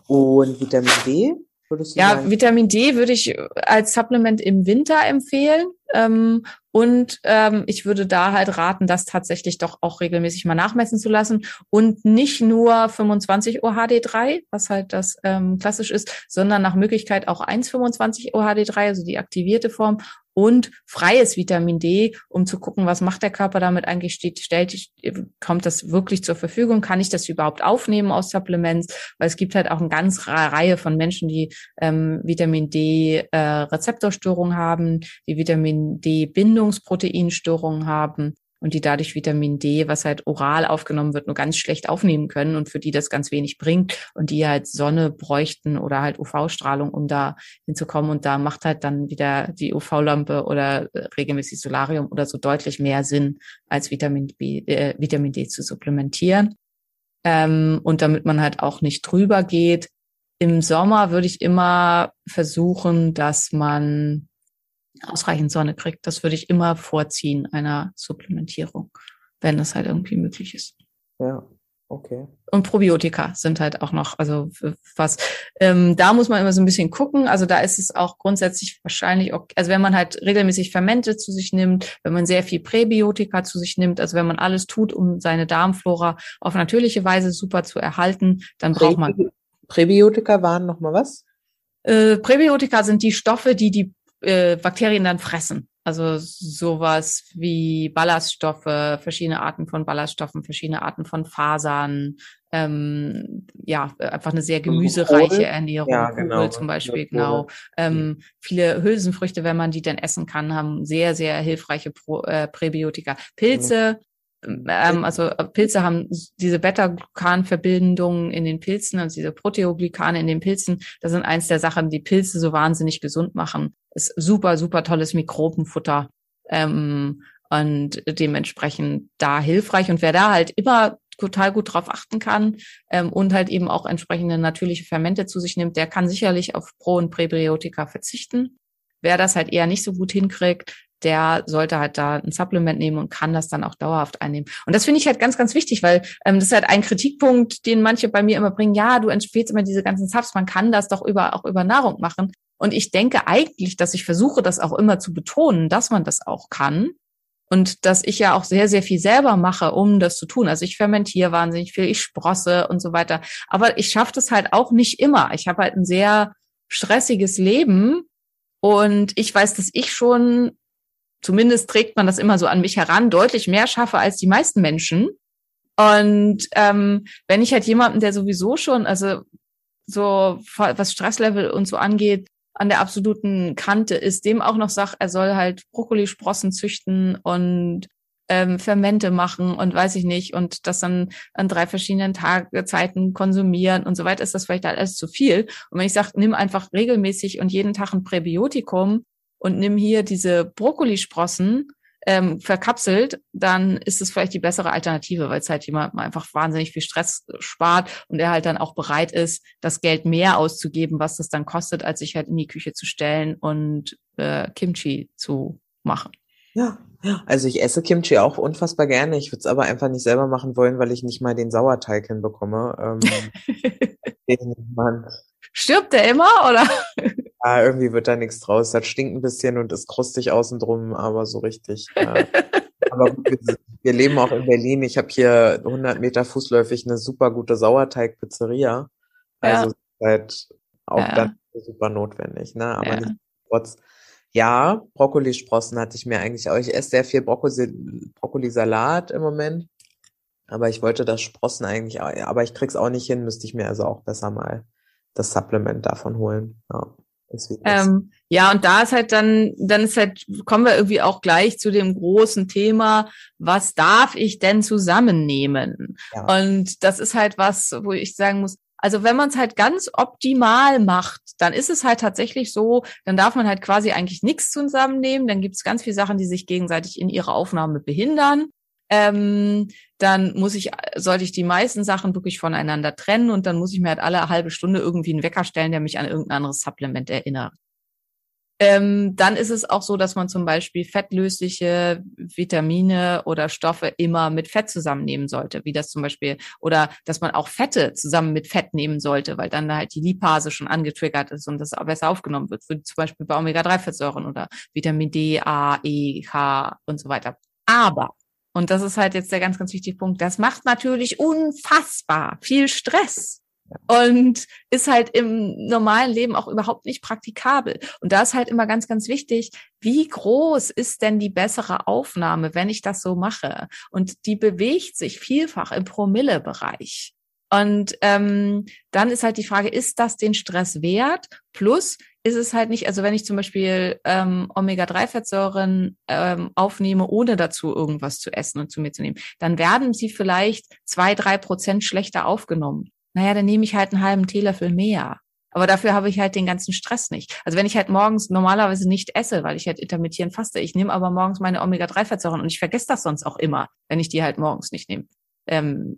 und Vitamin D? Würdest du ja, sagen? Vitamin D würde ich als Supplement im Winter empfehlen. Ähm, und ähm, ich würde da halt raten, das tatsächlich doch auch regelmäßig mal nachmessen zu lassen und nicht nur 25 OHD3, was halt das ähm, klassisch ist, sondern nach Möglichkeit auch 1,25 OHD3, also die aktivierte Form und freies Vitamin D, um zu gucken, was macht der Körper damit eigentlich, steht, stellt, kommt das wirklich zur Verfügung, kann ich das überhaupt aufnehmen aus Supplements, weil es gibt halt auch eine ganz Reihe von Menschen, die ähm, Vitamin D äh, Rezeptorstörungen haben, die Vitamin D Bindungsproteinstörungen haben und die dadurch Vitamin D, was halt oral aufgenommen wird, nur ganz schlecht aufnehmen können und für die das ganz wenig bringt und die halt Sonne bräuchten oder halt UV-Strahlung, um da hinzukommen. Und da macht halt dann wieder die UV-Lampe oder äh, regelmäßig Solarium oder so deutlich mehr Sinn, als Vitamin, B, äh, Vitamin D zu supplementieren. Ähm, und damit man halt auch nicht drüber geht. Im Sommer würde ich immer versuchen, dass man ausreichend Sonne kriegt. Das würde ich immer vorziehen einer Supplementierung, wenn das halt irgendwie möglich ist. Ja, okay. Und Probiotika sind halt auch noch, also was, ähm, da muss man immer so ein bisschen gucken. Also da ist es auch grundsätzlich wahrscheinlich, okay, also wenn man halt regelmäßig Fermente zu sich nimmt, wenn man sehr viel Präbiotika zu sich nimmt, also wenn man alles tut, um seine Darmflora auf natürliche Weise super zu erhalten, dann braucht man. Präbiotika waren nochmal was? Äh, Präbiotika sind die Stoffe, die die äh, Bakterien dann fressen. Also sowas wie Ballaststoffe, verschiedene Arten von Ballaststoffen, verschiedene Arten von Fasern, ähm, ja, einfach eine sehr gemüsereiche Ernährung, ja, genau. zum Beispiel, genau. Ähm, viele Hülsenfrüchte, wenn man die denn essen kann, haben sehr, sehr hilfreiche Pro, äh, Präbiotika. Pilze, ähm, also äh, Pilze haben diese Beta-Glucan-Verbindungen in den Pilzen, also diese Proteoglykane in den Pilzen. Das sind eins der Sachen, die Pilze so wahnsinnig gesund machen. Ist super, super tolles Mikrobenfutter. Ähm, und dementsprechend da hilfreich. Und wer da halt immer total gut drauf achten kann ähm, und halt eben auch entsprechende natürliche Fermente zu sich nimmt, der kann sicherlich auf Pro- und Präbiotika verzichten. Wer das halt eher nicht so gut hinkriegt, der sollte halt da ein Supplement nehmen und kann das dann auch dauerhaft einnehmen. Und das finde ich halt ganz, ganz wichtig, weil ähm, das ist halt ein Kritikpunkt, den manche bei mir immer bringen. Ja, du empfiehlst immer diese ganzen Subs, man kann das doch über auch über Nahrung machen. Und ich denke eigentlich, dass ich versuche, das auch immer zu betonen, dass man das auch kann. Und dass ich ja auch sehr, sehr viel selber mache, um das zu tun. Also ich fermentiere wahnsinnig viel, ich sprosse und so weiter. Aber ich schaffe das halt auch nicht immer. Ich habe halt ein sehr stressiges Leben. Und ich weiß, dass ich schon, zumindest trägt man das immer so an mich heran, deutlich mehr schaffe als die meisten Menschen. Und ähm, wenn ich halt jemanden, der sowieso schon, also so was Stresslevel und so angeht, an der absoluten Kante ist, dem auch noch sagt, er soll halt Brokkolisprossen züchten und ähm, Fermente machen und weiß ich nicht und das dann an drei verschiedenen Tagezeiten konsumieren und so weiter, ist das vielleicht alles zu viel. Und wenn ich sage, nimm einfach regelmäßig und jeden Tag ein Präbiotikum und nimm hier diese Brokkolisprossen, ähm, verkapselt, dann ist es vielleicht die bessere Alternative, weil es halt jemandem einfach wahnsinnig viel Stress spart und er halt dann auch bereit ist, das Geld mehr auszugeben, was das dann kostet, als sich halt in die Küche zu stellen und äh, Kimchi zu machen. Ja, ja. Also ich esse Kimchi auch unfassbar gerne. Ich würde es aber einfach nicht selber machen wollen, weil ich nicht mal den Sauerteig hinbekomme. Ähm, Mann. Stirbt der immer oder? Ja, irgendwie wird da nichts draus. Das stinkt ein bisschen und ist krustig außen drum, aber so richtig. Ja. aber wir, wir, leben auch in Berlin. Ich habe hier 100 Meter fußläufig eine super gute Sauerteig-Pizzeria. Also ja. halt auch ja. dann super notwendig. Ne? Aber ja. trotz. Ja, Brokkolisprossen hatte ich mir eigentlich auch. Ich esse sehr viel Brokkoli, Brokkolisalat im Moment. Aber ich wollte das Sprossen eigentlich, auch, aber ich krieg's auch nicht hin, müsste ich mir also auch besser mal das Supplement davon holen. Ja. Ähm, ja, und da ist halt dann, dann ist halt, kommen wir irgendwie auch gleich zu dem großen Thema, was darf ich denn zusammennehmen? Ja. Und das ist halt was, wo ich sagen muss, also wenn man es halt ganz optimal macht, dann ist es halt tatsächlich so, dann darf man halt quasi eigentlich nichts zusammennehmen. Dann gibt es ganz viele Sachen, die sich gegenseitig in ihrer Aufnahme behindern ähm, dann muss ich, sollte ich die meisten Sachen wirklich voneinander trennen und dann muss ich mir halt alle halbe Stunde irgendwie einen Wecker stellen, der mich an irgendein anderes Supplement erinnert. Ähm, dann ist es auch so, dass man zum Beispiel fettlösliche Vitamine oder Stoffe immer mit Fett zusammennehmen sollte, wie das zum Beispiel, oder dass man auch Fette zusammen mit Fett nehmen sollte, weil dann halt die Lipase schon angetriggert ist und das besser aufgenommen wird, wie zum Beispiel bei Omega-3-Fettsäuren oder Vitamin D, A, E, K und so weiter. Aber und das ist halt jetzt der ganz, ganz wichtige Punkt. Das macht natürlich unfassbar viel Stress und ist halt im normalen Leben auch überhaupt nicht praktikabel. Und da ist halt immer ganz, ganz wichtig, wie groß ist denn die bessere Aufnahme, wenn ich das so mache? Und die bewegt sich vielfach im Promille-Bereich. Und ähm, dann ist halt die Frage, ist das den Stress wert? Plus, ist es halt nicht, also wenn ich zum Beispiel ähm, Omega-3-Fettsäuren ähm, aufnehme, ohne dazu irgendwas zu essen und zu mir zu nehmen, dann werden sie vielleicht zwei, drei Prozent schlechter aufgenommen. Naja, dann nehme ich halt einen halben Teelöffel mehr. Aber dafür habe ich halt den ganzen Stress nicht. Also wenn ich halt morgens normalerweise nicht esse, weil ich halt intermittierend faste, ich nehme aber morgens meine Omega-3-Fettsäuren und ich vergesse das sonst auch immer, wenn ich die halt morgens nicht nehme ähm,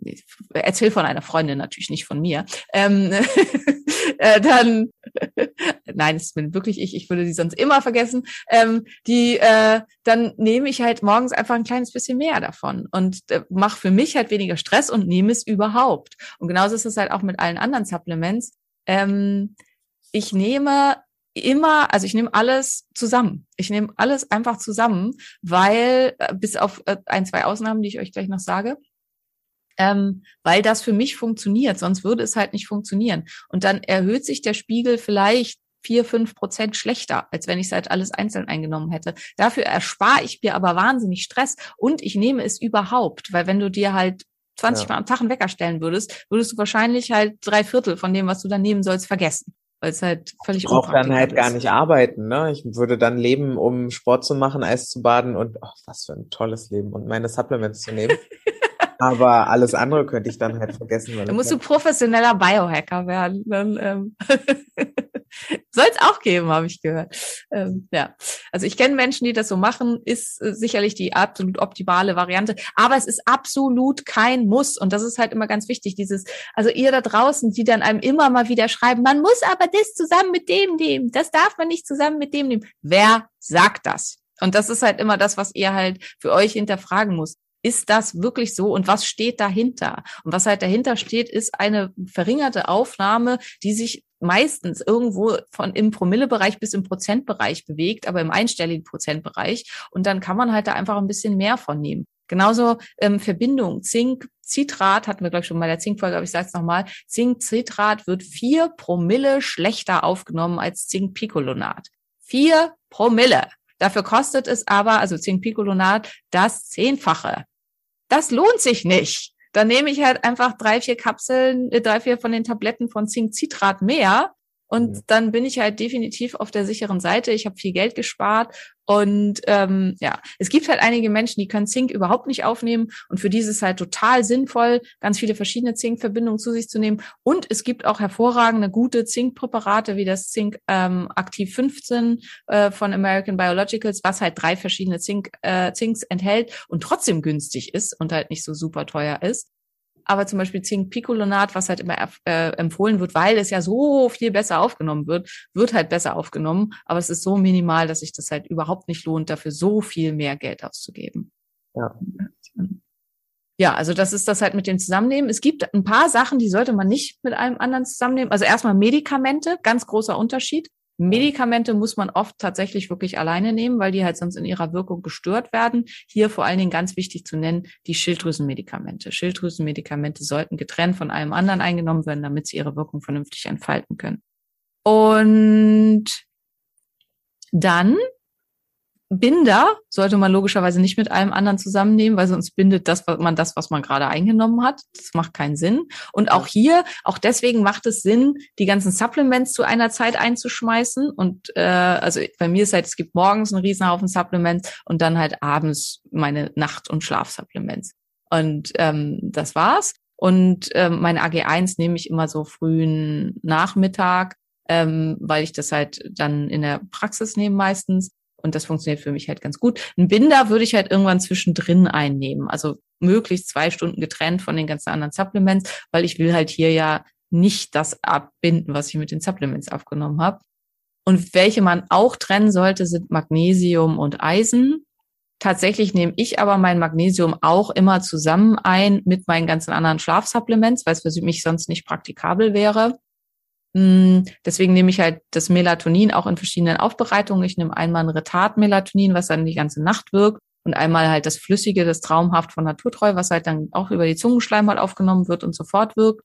erzähl von einer Freundin, natürlich nicht von mir, ähm, äh, dann, nein, es bin wirklich ich, ich würde die sonst immer vergessen, ähm, die, äh, dann nehme ich halt morgens einfach ein kleines bisschen mehr davon und äh, mache für mich halt weniger Stress und nehme es überhaupt. Und genauso ist es halt auch mit allen anderen Supplements. Ähm, ich nehme immer, also ich nehme alles zusammen. Ich nehme alles einfach zusammen, weil, äh, bis auf äh, ein, zwei Ausnahmen, die ich euch gleich noch sage, ähm, weil das für mich funktioniert, sonst würde es halt nicht funktionieren. Und dann erhöht sich der Spiegel vielleicht vier, fünf Prozent schlechter, als wenn ich es halt alles einzeln eingenommen hätte. Dafür erspare ich mir aber wahnsinnig Stress und ich nehme es überhaupt, weil wenn du dir halt 20 ja. Mal am Tag einen Wecker stellen würdest, würdest du wahrscheinlich halt drei Viertel von dem, was du dann nehmen sollst, vergessen. Weil es halt völlig Ich brauche dann halt ist. gar nicht arbeiten, ne? Ich würde dann leben, um Sport zu machen, Eis zu baden und oh, was für ein tolles Leben und meine Supplements zu nehmen. Aber alles andere könnte ich dann halt vergessen. Dann musst du professioneller Biohacker werden. Dann, ähm Soll es auch geben, habe ich gehört. Ähm, ja, also ich kenne Menschen, die das so machen, ist äh, sicherlich die absolut optimale Variante, aber es ist absolut kein Muss und das ist halt immer ganz wichtig. Dieses, also ihr da draußen, die dann einem immer mal wieder schreiben, man muss aber das zusammen mit dem nehmen, das darf man nicht zusammen mit dem nehmen. Wer sagt das? Und das ist halt immer das, was ihr halt für euch hinterfragen muss ist das wirklich so und was steht dahinter? Und was halt dahinter steht, ist eine verringerte Aufnahme, die sich meistens irgendwo von im Promillebereich bis im Prozentbereich bewegt, aber im einstelligen Prozentbereich. Und dann kann man halt da einfach ein bisschen mehr von nehmen. Genauso ähm, Verbindung Zink, Citrat, hatten wir, glaube ich, schon mal der Zinkfolge, aber ich sage es nochmal, Zink-Citrat wird vier Promille schlechter aufgenommen als Zink-Picolonat. Vier Promille. Dafür kostet es aber, also Zink-Picolonat, das Zehnfache. Das lohnt sich nicht. Dann nehme ich halt einfach drei, vier Kapseln, äh, drei, vier von den Tabletten von Zink-Citrat mehr und Mhm. dann bin ich halt definitiv auf der sicheren Seite. Ich habe viel Geld gespart. Und ähm, ja, es gibt halt einige Menschen, die können Zink überhaupt nicht aufnehmen. Und für die ist es halt total sinnvoll, ganz viele verschiedene Zinkverbindungen zu sich zu nehmen. Und es gibt auch hervorragende, gute Zinkpräparate, wie das Zink ähm, Aktiv 15 äh, von American Biologicals, was halt drei verschiedene Zink, äh, Zinks enthält und trotzdem günstig ist und halt nicht so super teuer ist aber zum Beispiel Zink-Picolonat, was halt immer äh, empfohlen wird, weil es ja so viel besser aufgenommen wird, wird halt besser aufgenommen, aber es ist so minimal, dass sich das halt überhaupt nicht lohnt, dafür so viel mehr Geld auszugeben. Ja. Ja, also das ist das halt mit dem Zusammennehmen. Es gibt ein paar Sachen, die sollte man nicht mit einem anderen zusammennehmen. Also erstmal Medikamente, ganz großer Unterschied. Medikamente muss man oft tatsächlich wirklich alleine nehmen, weil die halt sonst in ihrer Wirkung gestört werden. Hier vor allen Dingen ganz wichtig zu nennen, die Schilddrüsenmedikamente. Schilddrüsenmedikamente sollten getrennt von allem anderen eingenommen werden, damit sie ihre Wirkung vernünftig entfalten können. Und dann Binder sollte man logischerweise nicht mit allem anderen zusammennehmen, weil sonst bindet das, was man das, was man gerade eingenommen hat. Das macht keinen Sinn. Und auch hier, auch deswegen macht es Sinn, die ganzen Supplements zu einer Zeit einzuschmeißen. Und äh, also bei mir ist halt, es gibt morgens einen Riesenhaufen Supplements und dann halt abends meine Nacht- und Schlafsupplements. Und ähm, das war's. Und ähm, mein AG1 nehme ich immer so frühen Nachmittag, ähm, weil ich das halt dann in der Praxis nehme meistens. Und das funktioniert für mich halt ganz gut. Ein Binder würde ich halt irgendwann zwischendrin einnehmen. Also möglichst zwei Stunden getrennt von den ganzen anderen Supplements, weil ich will halt hier ja nicht das abbinden, was ich mit den Supplements aufgenommen habe. Und welche man auch trennen sollte, sind Magnesium und Eisen. Tatsächlich nehme ich aber mein Magnesium auch immer zusammen ein mit meinen ganzen anderen Schlafsupplements, weil es für mich sonst nicht praktikabel wäre. Deswegen nehme ich halt das Melatonin auch in verschiedenen Aufbereitungen. Ich nehme einmal ein Retard-Melatonin, was dann die ganze Nacht wirkt, und einmal halt das Flüssige, das Traumhaft von Naturtreu, was halt dann auch über die Zungenschleimhaut aufgenommen wird und sofort wirkt.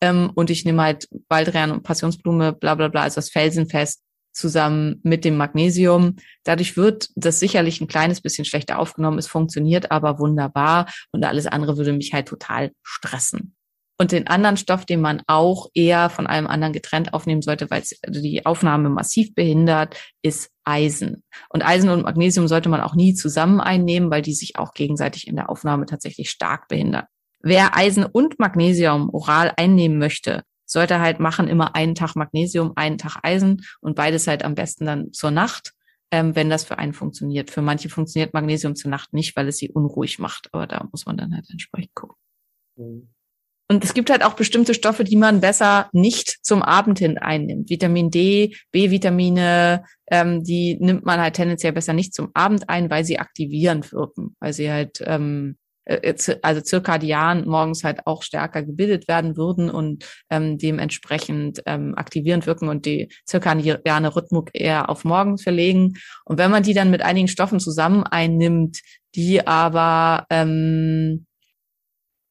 Und ich nehme halt Baldrian und Passionsblume, bla bla bla, also das Felsenfest zusammen mit dem Magnesium. Dadurch wird das sicherlich ein kleines bisschen schlechter aufgenommen. Es funktioniert aber wunderbar und alles andere würde mich halt total stressen. Und den anderen Stoff, den man auch eher von allem anderen getrennt aufnehmen sollte, weil es die Aufnahme massiv behindert, ist Eisen. Und Eisen und Magnesium sollte man auch nie zusammen einnehmen, weil die sich auch gegenseitig in der Aufnahme tatsächlich stark behindern. Wer Eisen und Magnesium oral einnehmen möchte, sollte halt machen immer einen Tag Magnesium, einen Tag Eisen und beides halt am besten dann zur Nacht, ähm, wenn das für einen funktioniert. Für manche funktioniert Magnesium zur Nacht nicht, weil es sie unruhig macht, aber da muss man dann halt entsprechend gucken. Mhm. Und es gibt halt auch bestimmte Stoffe, die man besser nicht zum Abend hin einnimmt. Vitamin D, B-Vitamine, ähm, die nimmt man halt tendenziell besser nicht zum Abend ein, weil sie aktivierend wirken, weil sie halt ähm, also zirkadian morgens halt auch stärker gebildet werden würden und ähm, dementsprechend ähm, aktivierend wirken und die zirkadiane Rhythmik eher auf morgens verlegen. Und wenn man die dann mit einigen Stoffen zusammen einnimmt, die aber ähm,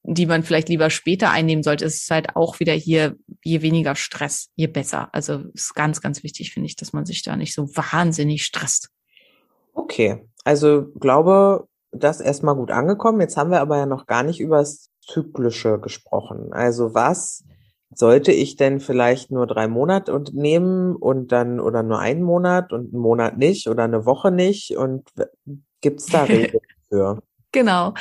die man vielleicht lieber später einnehmen sollte, ist halt auch wieder hier, je weniger Stress, je besser. Also ist ganz, ganz wichtig, finde ich, dass man sich da nicht so wahnsinnig stresst. Okay, also glaube, das erstmal gut angekommen. Jetzt haben wir aber ja noch gar nicht über das Zyklische gesprochen. Also was sollte ich denn vielleicht nur drei Monate nehmen und dann oder nur einen Monat und einen Monat nicht oder eine Woche nicht? Und gibt's da Regeln für? Genau.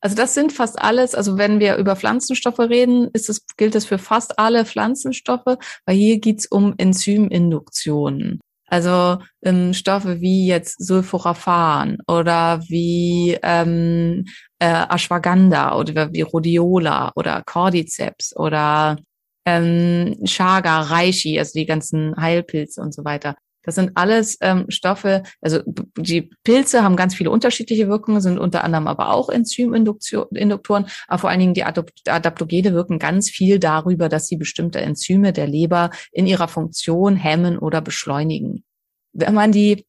Also das sind fast alles, also wenn wir über Pflanzenstoffe reden, ist es, gilt das für fast alle Pflanzenstoffe, weil hier geht's um Enzyminduktionen. Also ähm, Stoffe wie jetzt Sulforaphan oder wie ähm, äh, Ashwagandha oder wie Rhodiola oder Cordyceps oder ähm, Chaga, Reishi, also die ganzen Heilpilze und so weiter. Das sind alles ähm, Stoffe, also die Pilze haben ganz viele unterschiedliche Wirkungen, sind unter anderem aber auch Enzyminduktoren, aber vor allen Dingen die Adaptogene wirken ganz viel darüber, dass sie bestimmte Enzyme der Leber in ihrer Funktion hemmen oder beschleunigen. Wenn man die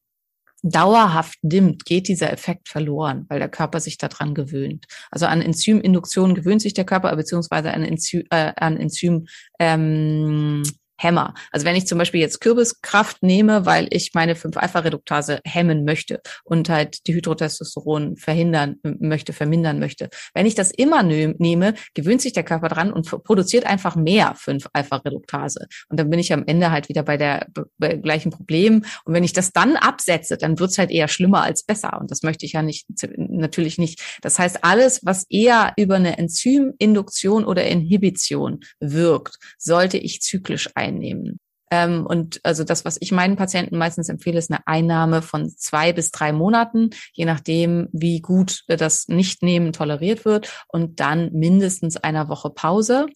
dauerhaft dimmt, geht dieser Effekt verloren, weil der Körper sich daran gewöhnt. Also an Enzyminduktion gewöhnt sich der Körper, beziehungsweise an Enzym, äh, an Enzym ähm, Hämmer. Also wenn ich zum Beispiel jetzt Kürbiskraft nehme, weil ich meine 5-Alpha-Reduktase hemmen möchte und halt die Hydrotestosteron verhindern möchte, vermindern möchte. Wenn ich das immer nehme, gewöhnt sich der Körper dran und produziert einfach mehr 5-Alpha-Reduktase. Und dann bin ich am Ende halt wieder bei der bei gleichen Problem. Und wenn ich das dann absetze, dann wird's halt eher schlimmer als besser. Und das möchte ich ja nicht, natürlich nicht. Das heißt, alles, was eher über eine Enzyminduktion oder Inhibition wirkt, sollte ich zyklisch ein einnehmen. Ähm, und also das, was ich meinen Patienten meistens empfehle, ist eine Einnahme von zwei bis drei Monaten, je nachdem, wie gut das Nichtnehmen toleriert wird und dann mindestens einer Woche Pause.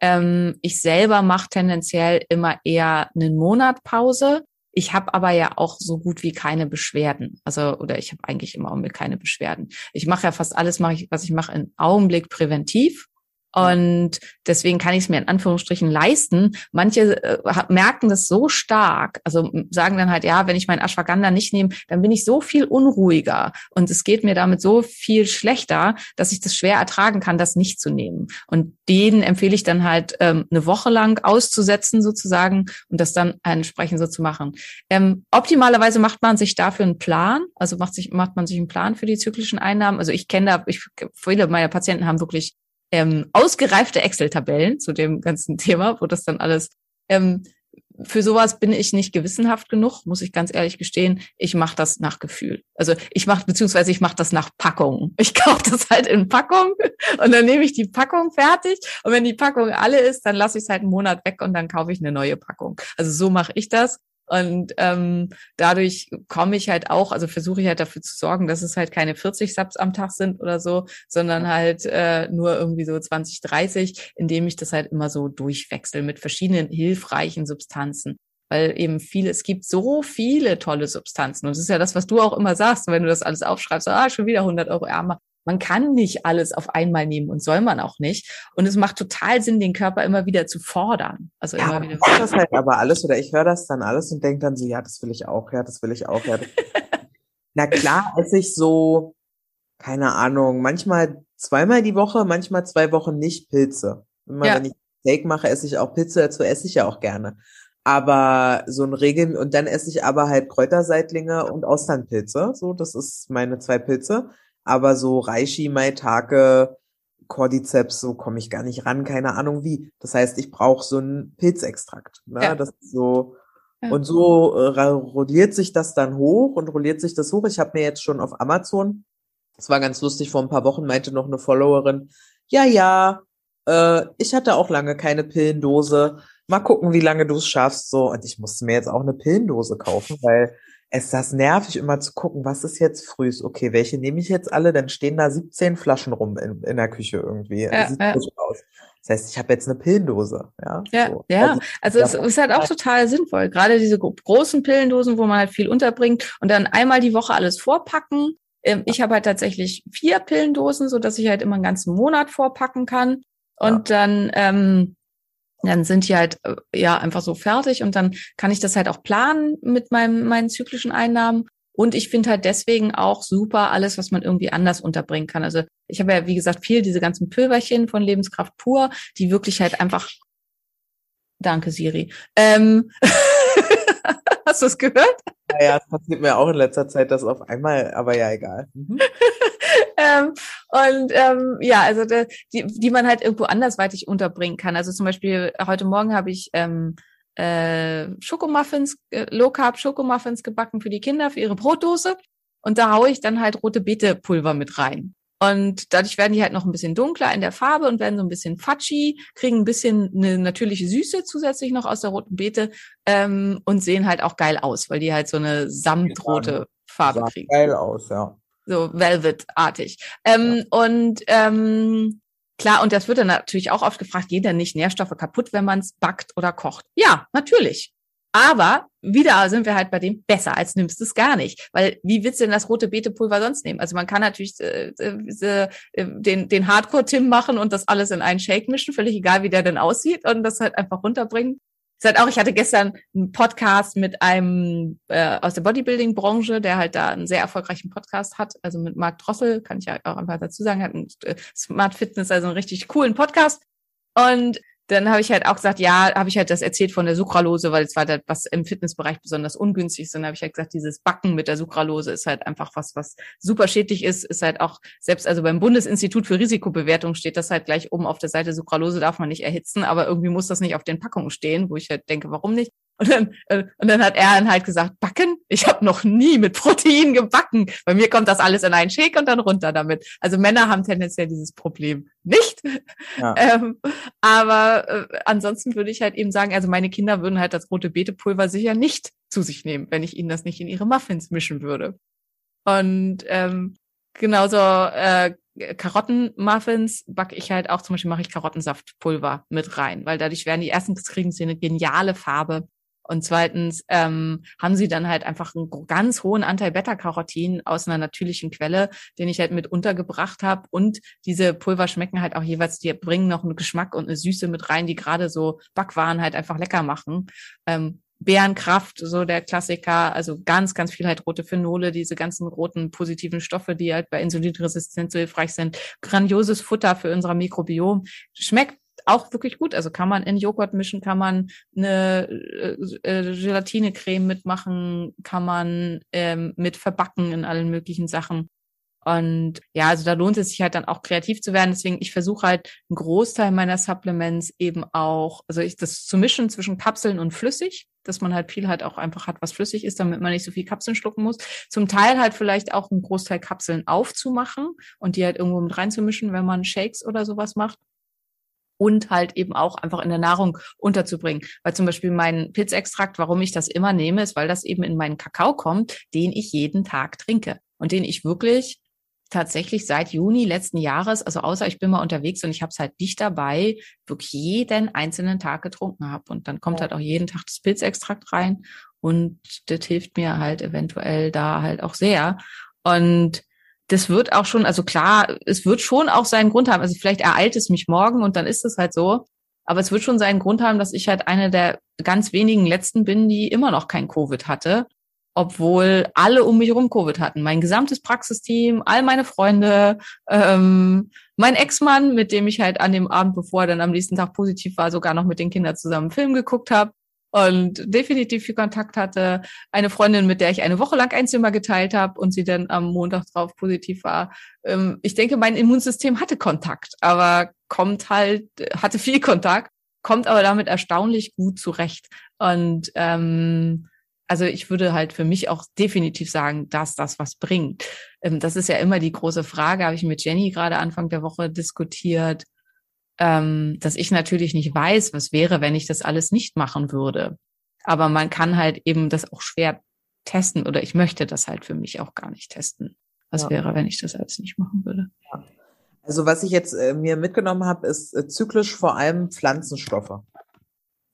Ähm, ich selber mache tendenziell immer eher einen Monat Pause. Ich habe aber ja auch so gut wie keine Beschwerden. Also, oder ich habe eigentlich im Augenblick keine Beschwerden. Ich mache ja fast alles, mache ich, was ich mache, im Augenblick präventiv. Und deswegen kann ich es mir in Anführungsstrichen leisten. Manche äh, merken das so stark, also sagen dann halt, ja, wenn ich mein Ashwagandha nicht nehme, dann bin ich so viel unruhiger und es geht mir damit so viel schlechter, dass ich das schwer ertragen kann, das nicht zu nehmen. Und denen empfehle ich dann halt ähm, eine Woche lang auszusetzen sozusagen und das dann entsprechend so zu machen. Ähm, optimalerweise macht man sich dafür einen Plan, also macht sich macht man sich einen Plan für die zyklischen Einnahmen. Also ich kenne da, ich viele meiner Patienten haben wirklich ähm, ausgereifte Excel-Tabellen zu dem ganzen Thema, wo das dann alles ähm, für sowas bin ich nicht gewissenhaft genug, muss ich ganz ehrlich gestehen. Ich mache das nach Gefühl. Also ich mache, beziehungsweise ich mache das nach Packung. Ich kaufe das halt in Packung und dann nehme ich die Packung fertig. Und wenn die Packung alle ist, dann lasse ich es halt einen Monat weg und dann kaufe ich eine neue Packung. Also so mache ich das. Und ähm, dadurch komme ich halt auch, also versuche ich halt dafür zu sorgen, dass es halt keine 40 Subs am Tag sind oder so, sondern halt äh, nur irgendwie so 20, 30, indem ich das halt immer so durchwechsel mit verschiedenen hilfreichen Substanzen. Weil eben viele, es gibt so viele tolle Substanzen. Und das ist ja das, was du auch immer sagst, wenn du das alles aufschreibst, ah, schon wieder 100 Euro ärmer. Man kann nicht alles auf einmal nehmen und soll man auch nicht. Und es macht total Sinn, den Körper immer wieder zu fordern. Also ja, immer wieder. Ich das halt aber alles oder ich höre das dann alles und denke dann so, ja, das will ich auch, ja, das will ich auch, ja. Na klar, esse ich so, keine Ahnung, manchmal zweimal die Woche, manchmal zwei Wochen nicht Pilze. Immer Ja. wenn ich Steak mache, esse ich auch Pilze, dazu esse ich ja auch gerne. Aber so ein Regel, und dann esse ich aber halt Kräuterseitlinge und Austernpilze. So, das ist meine zwei Pilze. Aber so Reishi, Maitake, Cordyceps, so komme ich gar nicht ran, keine Ahnung wie. Das heißt, ich brauche so einen Pilzextrakt. Ne? Ja. Das ist so, Ja. und so äh, rolliert sich das dann hoch und rolliert sich das hoch. Ich habe mir jetzt schon auf Amazon, das war ganz lustig, vor ein paar Wochen meinte noch eine Followerin, ja, ja, äh, ich hatte auch lange keine Pillendose. Mal gucken, wie lange du es schaffst. So, und ich musste mir jetzt auch eine Pillendose kaufen, weil es das nervig, immer zu gucken, was ist jetzt frühs? Okay, welche nehme ich jetzt alle? Dann stehen da 17 Flaschen rum in, in der Küche irgendwie. Ja, Sieht ja. aus. Das heißt, ich habe jetzt eine Pillendose. Ja, Ja, so. ja. Also es ja. ist halt auch total sinnvoll. Gerade diese gro- großen Pillendosen, wo man halt viel unterbringt und dann einmal die Woche alles vorpacken. Ähm, Ich habe halt tatsächlich vier Pillendosen, so dass ich halt immer einen ganzen Monat vorpacken kann. Und dann, ähm, dann sind die halt äh, ja einfach so fertig und dann kann ich das halt auch planen mit meinem, meinen zyklischen Einnahmen. Und ich finde halt deswegen auch super alles, was man irgendwie anders unterbringen kann. Also ich habe ja, wie gesagt, viel diese ganzen Pülverchen von Lebenskraft pur, die wirklich halt einfach Danke, Siri. Ähm, hast du es gehört? Ja, es passiert mir auch in letzter Zeit, dass auf einmal, aber ja, egal. Mhm. ähm, und ähm, ja, also da, die, die man halt irgendwo andersweitig unterbringen kann. Also zum Beispiel heute Morgen habe ich ähm, äh, Schokomuffins, äh, Low Carb Schokomuffins gebacken für die Kinder für ihre Brotdose und da haue ich dann halt rote Beete Pulver mit rein. Und dadurch werden die halt noch ein bisschen dunkler in der Farbe und werden so ein bisschen fatschi, kriegen ein bisschen eine natürliche Süße zusätzlich noch aus der roten Beete ähm, und sehen halt auch geil aus, weil die halt so eine samtrote Farbe Sah kriegen geil aus, ja. so Velvet-artig. Ähm, Und ähm, klar, und das wird dann natürlich auch oft gefragt, gehen denn nicht Nährstoffe kaputt, wenn man es backt oder kocht? Ja, natürlich. Aber wieder sind wir halt bei dem besser als nimmst du es gar nicht. Weil wie willst du denn das rote Beetepulver sonst nehmen? Also man kann natürlich äh, äh, den, den Hardcore-Tim machen und das alles in einen Shake mischen, völlig egal, wie der denn aussieht und das halt einfach runterbringen. Das halt auch, ich hatte gestern einen Podcast mit einem äh, aus der Bodybuilding-Branche, der halt da einen sehr erfolgreichen Podcast hat, also mit Marc Drossel, kann ich ja auch einfach dazu sagen, hat einen äh, Smart Fitness, also einen richtig coolen Podcast. Und dann habe ich halt auch gesagt, ja, habe ich halt das erzählt von der Sucralose, weil es war das, was im Fitnessbereich besonders ungünstig ist. Dann habe ich halt gesagt, dieses Backen mit der Sucralose ist halt einfach was, was super schädlich ist, ist halt auch, selbst also beim Bundesinstitut für Risikobewertung steht das halt gleich oben auf der Seite, Sucralose darf man nicht erhitzen, aber irgendwie muss das nicht auf den Packungen stehen, wo ich halt denke, warum nicht? Und dann, äh, und dann hat er dann halt gesagt, backen? Ich habe noch nie mit Protein gebacken. Bei mir kommt das alles in einen Shake und dann runter damit. Also Männer haben tendenziell dieses Problem nicht. Ja. Ähm, aber äh, ansonsten würde ich halt eben sagen, also meine Kinder würden halt das rote Beetepulver sicher nicht zu sich nehmen, wenn ich ihnen das nicht in ihre Muffins mischen würde. Und ähm, genauso äh, Karottenmuffins backe ich halt auch, zum Beispiel mache ich Karottensaftpulver mit rein, weil dadurch werden die ersten kriegen sie eine geniale Farbe und zweitens ähm, haben sie dann halt einfach einen ganz hohen Anteil Beta-Carotin aus einer natürlichen Quelle, den ich halt mit untergebracht habe. Und diese Pulver schmecken halt auch jeweils, die bringen noch einen Geschmack und eine Süße mit rein, die gerade so Backwaren halt einfach lecker machen. Ähm, Bärenkraft, so der Klassiker, also ganz, ganz viel halt rote Phenole, diese ganzen roten positiven Stoffe, die halt bei Insulinresistenz so hilfreich sind. Grandioses Futter für unser Mikrobiom. Schmeckt auch wirklich gut. Also kann man in Joghurt mischen, kann man eine äh, äh, Gelatine-Creme mitmachen, kann man ähm, mit verbacken in allen möglichen Sachen. Und ja, also da lohnt es sich halt dann auch kreativ zu werden. Deswegen, ich versuche halt einen Großteil meiner Supplements eben auch, also ich das zu mischen zwischen Kapseln und flüssig, dass man halt viel halt auch einfach hat, was flüssig ist, damit man nicht so viel Kapseln schlucken muss. Zum Teil halt vielleicht auch einen Großteil Kapseln aufzumachen und die halt irgendwo mit reinzumischen, wenn man Shakes oder sowas macht und halt eben auch einfach in der Nahrung unterzubringen. Weil zum Beispiel mein Pilzextrakt, warum ich das immer nehme, ist, weil das eben in meinen Kakao kommt, den ich jeden Tag trinke und den ich wirklich tatsächlich seit Juni letzten Jahres, also außer ich bin mal unterwegs und ich habe es halt nicht dabei, wirklich jeden einzelnen Tag getrunken habe. Und dann kommt ja. halt auch jeden Tag das Pilzextrakt rein und das hilft mir halt eventuell da halt auch sehr. Und das wird auch schon, also klar, es wird schon auch seinen Grund haben. Also vielleicht ereilt es mich morgen und dann ist es halt so. Aber es wird schon seinen Grund haben, dass ich halt eine der ganz wenigen letzten bin, die immer noch kein Covid hatte, obwohl alle um mich herum Covid hatten. Mein gesamtes Praxisteam, all meine Freunde, ähm, mein Ex-Mann, mit dem ich halt an dem Abend, bevor er dann am nächsten Tag positiv war, sogar noch mit den Kindern zusammen Film geguckt habe und definitiv viel Kontakt hatte. Eine Freundin, mit der ich eine Woche lang ein Zimmer geteilt habe und sie dann am Montag drauf positiv war. Ähm, ich denke, mein Immunsystem hatte Kontakt, aber kommt halt, hatte viel Kontakt, kommt aber damit erstaunlich gut zurecht. Und ähm, also ich würde halt für mich auch definitiv sagen, dass das was bringt. Ähm, das ist ja immer die große Frage, habe ich mit Jenny gerade Anfang der Woche diskutiert ähm, dass ich natürlich nicht weiß, was wäre, wenn ich das alles nicht machen würde. Aber man kann halt eben das auch schwer testen oder ich möchte das halt für mich auch gar nicht testen. Was ja. wäre, wenn ich das alles nicht machen würde? Ja. Also was ich jetzt äh, mir mitgenommen habe, ist äh, zyklisch vor allem Pflanzenstoffe.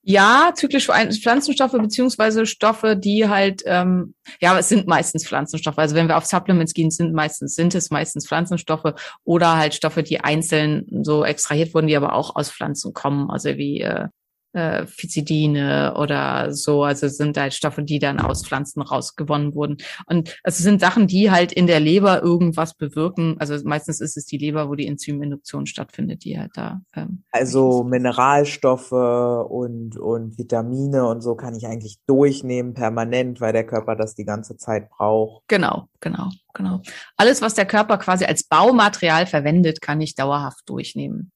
Ja, zyklisch Pflanzenstoffe beziehungsweise Stoffe, die halt, ähm, ja, es sind meistens Pflanzenstoffe. Also wenn wir auf Supplements gehen, sind meistens, sind es meistens Pflanzenstoffe oder halt Stoffe, die einzeln so extrahiert wurden, die aber auch aus Pflanzen kommen. Also wie äh, äh, Fizidine oder so. Also sind halt Stoffe, die dann aus Pflanzen rausgewonnen wurden. Und es sind Sachen, die halt in der Leber irgendwas bewirken. Also meistens ist es die Leber, wo die Enzyminduktion stattfindet, die halt da. Ähm, also Mineralstoffe und, und Vitamine und so kann ich eigentlich durchnehmen permanent, weil der Körper das die ganze Zeit braucht. Genau, genau, genau. Alles, was der Körper quasi als Baumaterial verwendet, kann ich dauerhaft durchnehmen.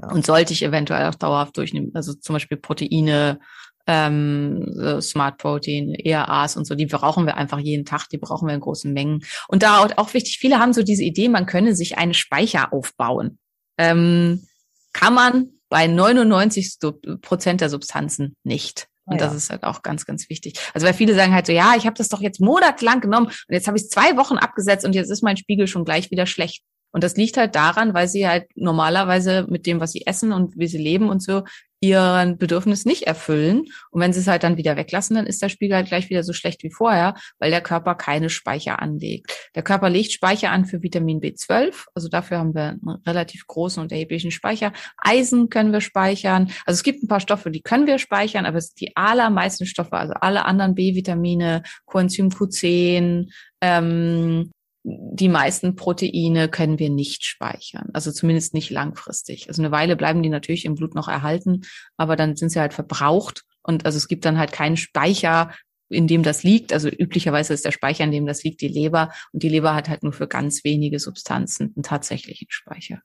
Ja. Und sollte ich eventuell auch dauerhaft durchnehmen, also zum Beispiel Proteine, ähm, Smart Protein, ERAs und so, die brauchen wir einfach jeden Tag, die brauchen wir in großen Mengen. Und da auch wichtig, viele haben so diese Idee, man könne sich einen Speicher aufbauen. Ähm, kann man bei 99 Prozent der Substanzen nicht. Und ja. das ist halt auch ganz, ganz wichtig. Also weil viele sagen halt so, ja, ich habe das doch jetzt monatelang genommen und jetzt habe ich es zwei Wochen abgesetzt und jetzt ist mein Spiegel schon gleich wieder schlecht. Und das liegt halt daran, weil sie halt normalerweise mit dem, was sie essen und wie sie leben und so, ihren Bedürfnis nicht erfüllen. Und wenn sie es halt dann wieder weglassen, dann ist der Spiegel halt gleich wieder so schlecht wie vorher, weil der Körper keine Speicher anlegt. Der Körper legt Speicher an für Vitamin B12. Also dafür haben wir einen relativ großen und erheblichen Speicher. Eisen können wir speichern. Also es gibt ein paar Stoffe, die können wir speichern, aber es die allermeisten Stoffe, also alle anderen B-Vitamine, Coenzym Q10, ähm, die meisten Proteine können wir nicht speichern, also zumindest nicht langfristig. Also eine Weile bleiben die natürlich im Blut noch erhalten, aber dann sind sie halt verbraucht und also es gibt dann halt keinen Speicher, in dem das liegt. Also üblicherweise ist der Speicher, in dem das liegt, die Leber und die Leber hat halt nur für ganz wenige Substanzen einen tatsächlichen Speicher.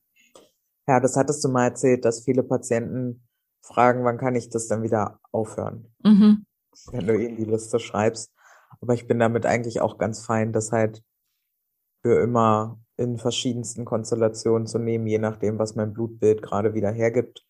Ja, das hattest du mal erzählt, dass viele Patienten fragen, wann kann ich das dann wieder aufhören, Mhm. wenn du ihnen die Liste schreibst. Aber ich bin damit eigentlich auch ganz fein, das halt für immer in verschiedensten Konstellationen zu nehmen, je nachdem, was mein Blutbild gerade wieder hergibt.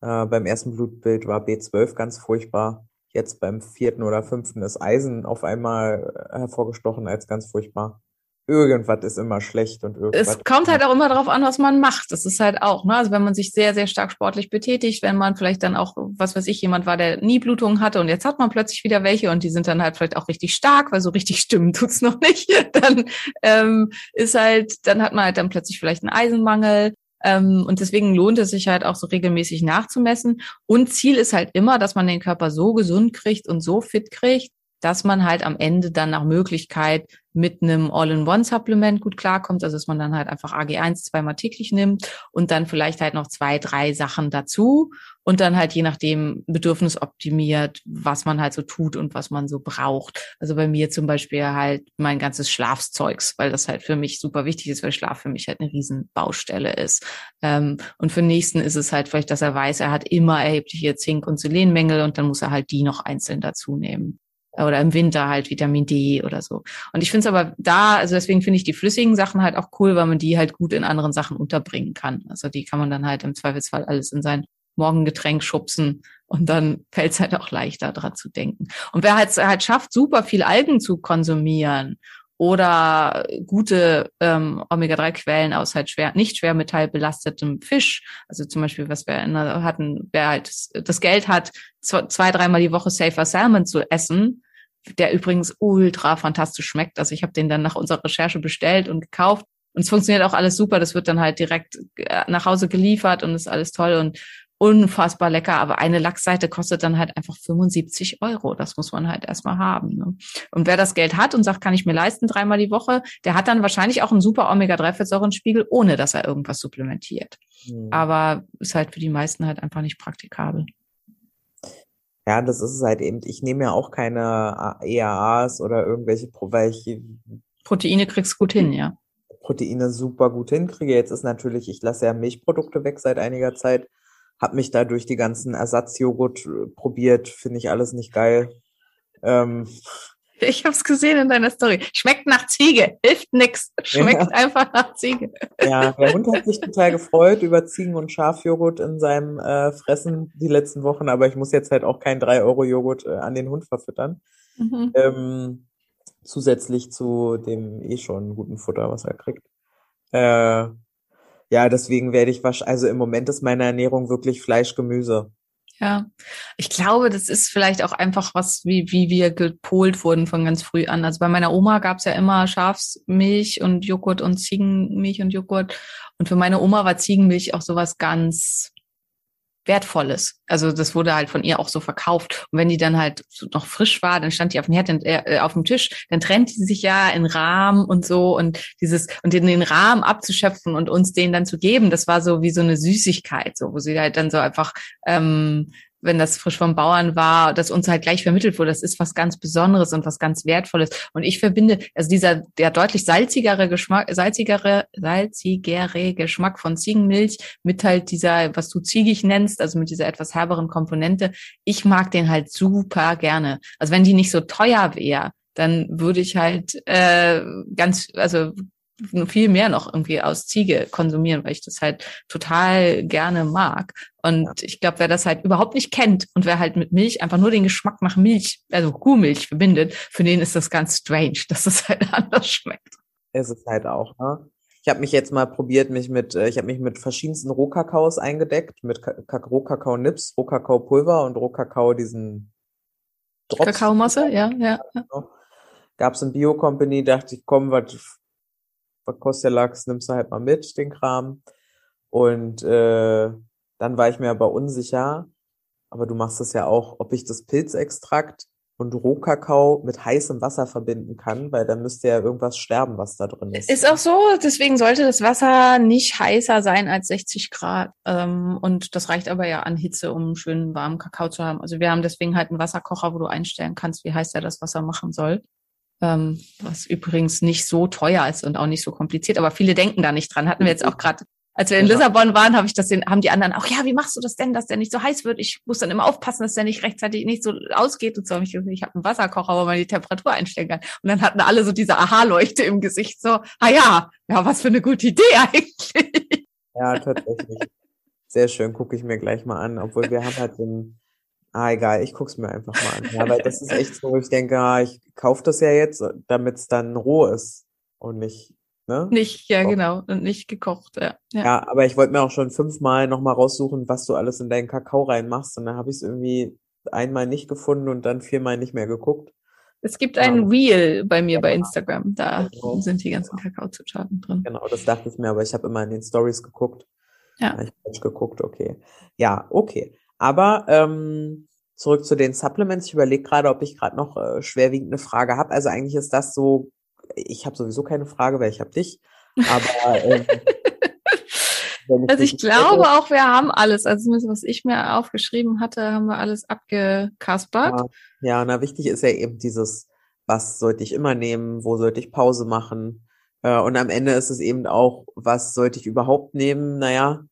Äh, beim ersten Blutbild war B12 ganz furchtbar. Jetzt beim vierten oder fünften ist Eisen auf einmal äh, hervorgestochen als ganz furchtbar. Irgendwas ist immer schlecht und irgendwas. Es kommt halt auch immer darauf an, was man macht. Das ist halt auch, ne? Also wenn man sich sehr, sehr stark sportlich betätigt, wenn man vielleicht dann auch, was weiß ich, jemand war, der nie Blutungen hatte und jetzt hat man plötzlich wieder welche und die sind dann halt vielleicht auch richtig stark, weil so richtig stimmen tut's noch nicht. Dann ähm, ist halt, dann hat man halt dann plötzlich vielleicht einen Eisenmangel. Ähm, und deswegen lohnt es sich halt auch so regelmäßig nachzumessen. Und Ziel ist halt immer, dass man den Körper so gesund kriegt und so fit kriegt, dass man halt am Ende dann nach Möglichkeit mit einem All-in-One-Supplement gut klarkommt, also dass man dann halt einfach AG1 zweimal täglich nimmt und dann vielleicht halt noch zwei, drei Sachen dazu und dann halt je nachdem Bedürfnis optimiert, was man halt so tut und was man so braucht. Also bei mir zum Beispiel halt mein ganzes Schlafzeugs, weil das halt für mich super wichtig ist, weil Schlaf für mich halt eine Riesenbaustelle ist. Ähm, und für den nächsten ist es halt vielleicht, dass er weiß, er hat immer erhebliche Zink- und Selenmängel und dann muss er halt die noch einzeln dazu nehmen oder im Winter halt Vitamin D oder so. Und ich finde es aber da, also deswegen finde ich die flüssigen Sachen halt auch cool, weil man die halt gut in anderen Sachen unterbringen kann. Also die kann man dann halt im Zweifelsfall alles in sein Morgengetränk schubsen und dann fällt es halt auch leichter dran zu denken. Und wer halt, halt schafft, super viel Algen zu konsumieren oder gute ähm, Omega-3-Quellen aus halt schwer, nicht schwermetallbelastetem Fisch. Also zum Beispiel, was wir hatten, wer halt das, Geld hat, zwei, zwei, dreimal die Woche Safer Salmon zu essen, der übrigens ultra fantastisch schmeckt. Also ich habe den dann nach unserer Recherche bestellt und gekauft. Und es funktioniert auch alles super. Das wird dann halt direkt äh, nach Hause geliefert und ist alles toll und unfassbar lecker. Aber eine Lachsseite kostet dann halt einfach 75 Euro. Das muss man halt erstmal haben. Ne? Und wer das Geld hat und sagt, kann ich mir leisten, dreimal die Woche, der hat dann wahrscheinlich auch einen super Omega-3-Fettsäurenspiegel, ohne dass er irgendwas supplementiert. Hm. Aber ist halt für die meisten halt einfach nicht praktikabel. Ja, das ist es halt eben. Ich nehme ja auch keine EAAs oder irgendwelche, Pro- weil ich Proteine kriegst gut hin, ja. Proteine super gut hinkriege. Jetzt ist natürlich, ich lasse ja Milchprodukte weg seit einiger Zeit, habe mich da durch die ganzen Ersatzjoghurt äh, probiert, finde ich alles nicht geil. Ähm, Ich habe es gesehen in deiner Story. Schmeckt nach Ziege, hilft nix. Schmeckt einfach nach Ziege. ja, der Hund hat sich total gefreut über Ziegen- und Schafjoghurt in seinem äh, Fressen die letzten Wochen, aber ich muss jetzt halt auch keinen 3-Euro-Joghurt äh, an den Hund verfüttern. Mhm. Ähm, zusätzlich zu dem eh schon guten Futter, was er kriegt. Äh, ja, deswegen werde ich wahrscheinlich, also im Moment ist meine Ernährung wirklich Fleisch, Gemüse. Ja, ich glaube, das ist vielleicht auch einfach was, wie, wie wir gepolt wurden von ganz früh an. Also bei meiner Oma gab's ja immer Schafsmilch und Joghurt und Ziegenmilch und Joghurt. Und für meine Oma war Ziegenmilch auch sowas ganz Wertvolles. Also das wurde halt von ihr auch so verkauft. Und wenn die dann halt noch frisch war, dann stand die auf dem Herd, äh, auf dem Tisch, dann trennt die sich ja in Rahmen und so und dieses und in den Rahmen abzuschöpfen und uns den dann zu geben, das war so wie so eine Süßigkeit, so wo sie halt dann so einfach ähm, wenn das frisch vom Bauern war, dass uns halt gleich vermittelt wurde, das ist was ganz Besonderes und was ganz Wertvolles. Und ich verbinde, also dieser, der deutlich salzigere Geschmack, salzigere, salzigere Geschmack von Ziegenmilch mit halt dieser, was du ziegig nennst, also mit dieser etwas herberen Komponente. Ich mag den halt super gerne. Also wenn die nicht so teuer wäre, dann würde ich halt äh, ganz, also viel mehr noch irgendwie aus Ziege konsumieren, weil ich das halt total gerne mag. Und ich glaube, wer das halt überhaupt nicht kennt und wer halt mit Milch einfach nur den Geschmack nach Milch, also Kuhmilch verbindet, für den ist das ganz strange, dass das halt anders schmeckt. Ist es halt auch, ne? Ich habe mich jetzt mal probiert, mich mit, äh, ich habe mich mit verschiedensten Rohkakaos eingedeckt, mit Ka- Ka- Rohkakao-Nips, Rohkakao-Pulver und Rohkakao diesen Drops. Kakaomasse, ja, ja. ja. Gab's in Bio-Company, dachte ich, komm, was kostet der Lachs, nimmst du halt mal mit, den Kram. Und äh, dann war ich mir aber unsicher, aber du machst das ja auch, ob ich das Pilzextrakt und Rohkakao mit heißem Wasser verbinden kann, weil dann müsste ja irgendwas sterben, was da drin ist. Ist auch so, deswegen sollte das Wasser nicht heißer sein als 60 Grad. Ähm, und das reicht aber ja an Hitze, um einen schönen warmen Kakao zu haben. Also wir haben deswegen halt einen Wasserkocher, wo du einstellen kannst, wie heiß er das Wasser machen soll. Ähm, was übrigens nicht so teuer ist und auch nicht so kompliziert, aber viele denken da nicht dran. Hatten wir jetzt auch gerade, als wir in. Lissabon waren, habe ich das den, haben die anderen auch, ja, wie machst du das denn, dass der nicht so heiß wird? Ich muss dann immer aufpassen, dass der nicht rechtzeitig nicht so ausgeht und so. Ich, ich habe einen Wasserkocher, wo man die Temperatur einstellen kann. Und dann hatten alle so diese Aha-Leuchte im Gesicht, so, ah ja, ja, was für eine gute Idee eigentlich. Ja, tatsächlich. Sehr schön, gucke ich mir gleich mal an, obwohl wir haben halt ein, ah egal, ich guck's mir einfach mal an. Ja, weil das ist echt so, wo ich denke, ah, ich kaufe das ja jetzt, damit es dann roh ist und nicht, ne? Nicht, ja, Doch. genau, und nicht gekocht, ja. ja. Ja, aber ich wollte mir auch schon fünfmal nochmal raussuchen, was du alles in deinen Kakao reinmachst. Und dann habe ich es irgendwie einmal nicht gefunden und dann viermal nicht mehr geguckt. Es gibt ein Reel bei mir bei Instagram, da Genau. sind die ganzen Kakaozutaten drin. Genau, das dachte ich mir, aber ich habe immer in den Stories geguckt. Ja. Ich falsch geguckt, okay. Ja, okay. Aber ähm, zurück zu den Supplements. Ich überlege gerade, ob ich gerade noch äh, schwerwiegend eine Frage habe. Also eigentlich ist das so, ich habe sowieso keine Frage, weil ich habe dich. Aber ähm, wenn Also ich glaube hätte- auch, wir haben alles, also zumindest was ich mir aufgeschrieben hatte, haben wir alles abgekaspert. Ja, ja, na wichtig ist ja eben dieses, was sollte ich immer nehmen, wo sollte ich Pause machen. Äh, und am Ende ist es eben auch, was sollte ich überhaupt nehmen? Naja,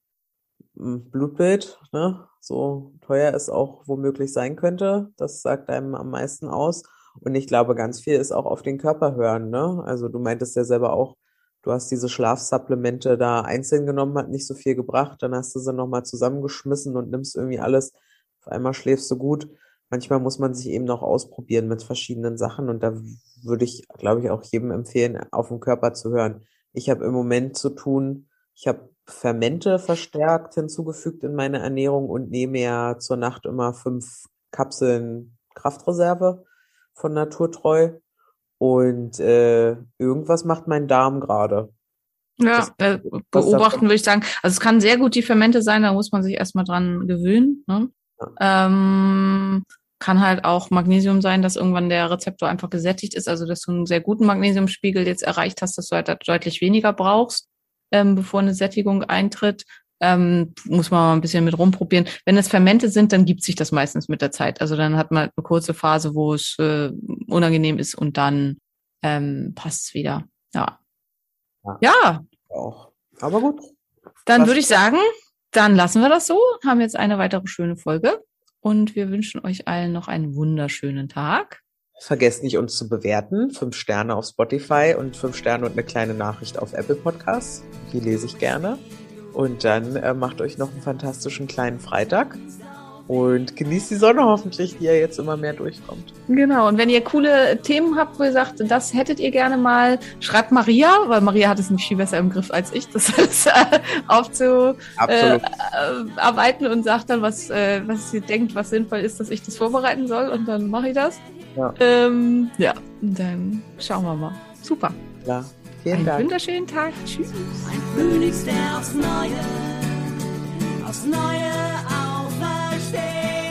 Blutbild, ne? So teuer es auch womöglich sein könnte. Das sagt einem am meisten aus. Und ich glaube, ganz viel ist auch auf den Körper hören, ne? Also du meintest ja selber auch, du hast diese Schlafsupplemente da einzeln genommen, hat nicht so viel gebracht. Dann hast du sie nochmal zusammengeschmissen und nimmst irgendwie alles. Auf einmal schläfst du gut. Manchmal muss man sich eben noch ausprobieren mit verschiedenen Sachen. Und da würde ich, glaube ich, auch jedem empfehlen, auf den Körper zu hören. Ich habe im Moment zu tun, ich habe Fermente verstärkt hinzugefügt in meine Ernährung und nehme ja zur Nacht immer fünf Kapseln Kraftreserve von Naturtreu. Und äh, irgendwas macht mein Darm gerade. Ja, äh, beobachten würde ich sagen. Also es kann sehr gut die Fermente sein, da muss man sich erstmal dran gewöhnen. Ne? Ähm, kann halt auch Magnesium sein, dass irgendwann der Rezeptor einfach gesättigt ist, also dass du einen sehr guten Magnesiumspiegel jetzt erreicht hast, dass du halt deutlich weniger brauchst, ähm, bevor eine Sättigung eintritt. Ähm, muss man mal ein bisschen mit rumprobieren. Wenn es Fermente sind, dann gibt sich das meistens mit der Zeit. Also dann hat man eine kurze Phase, wo es äh, unangenehm ist und dann ähm, passt es wieder. Ja. Ja. ja, Auch. Aber gut. dann würde ich sagen, dann lassen wir das so, haben jetzt eine weitere schöne Folge und wir wünschen euch allen noch einen wunderschönen Tag. Vergesst nicht, uns zu bewerten. Fünf Sterne auf Spotify und fünf Sterne und eine kleine Nachricht auf Apple Podcasts. Die lese ich gerne. Und dann äh, macht euch noch einen fantastischen kleinen Freitag. Und genießt die Sonne hoffentlich, die ja jetzt immer mehr durchkommt. Genau, und wenn ihr coole Themen habt, wo ihr sagt, das hättet ihr gerne mal, schreibt Maria, weil Maria hat es nicht viel besser im Griff als ich, das alles äh, aufzuarbeiten Absolut. und sagt dann, was, äh, was ihr denkt, was sinnvoll ist, dass ich das vorbereiten soll und dann mache ich das. Ja, ähm, ja. dann schauen wir mal. Super. Ja. Vielen Einen Dank. wunderschönen Tag. Tschüss. Ein Phönix, der aufs Neue, aufs Neue aufersteht.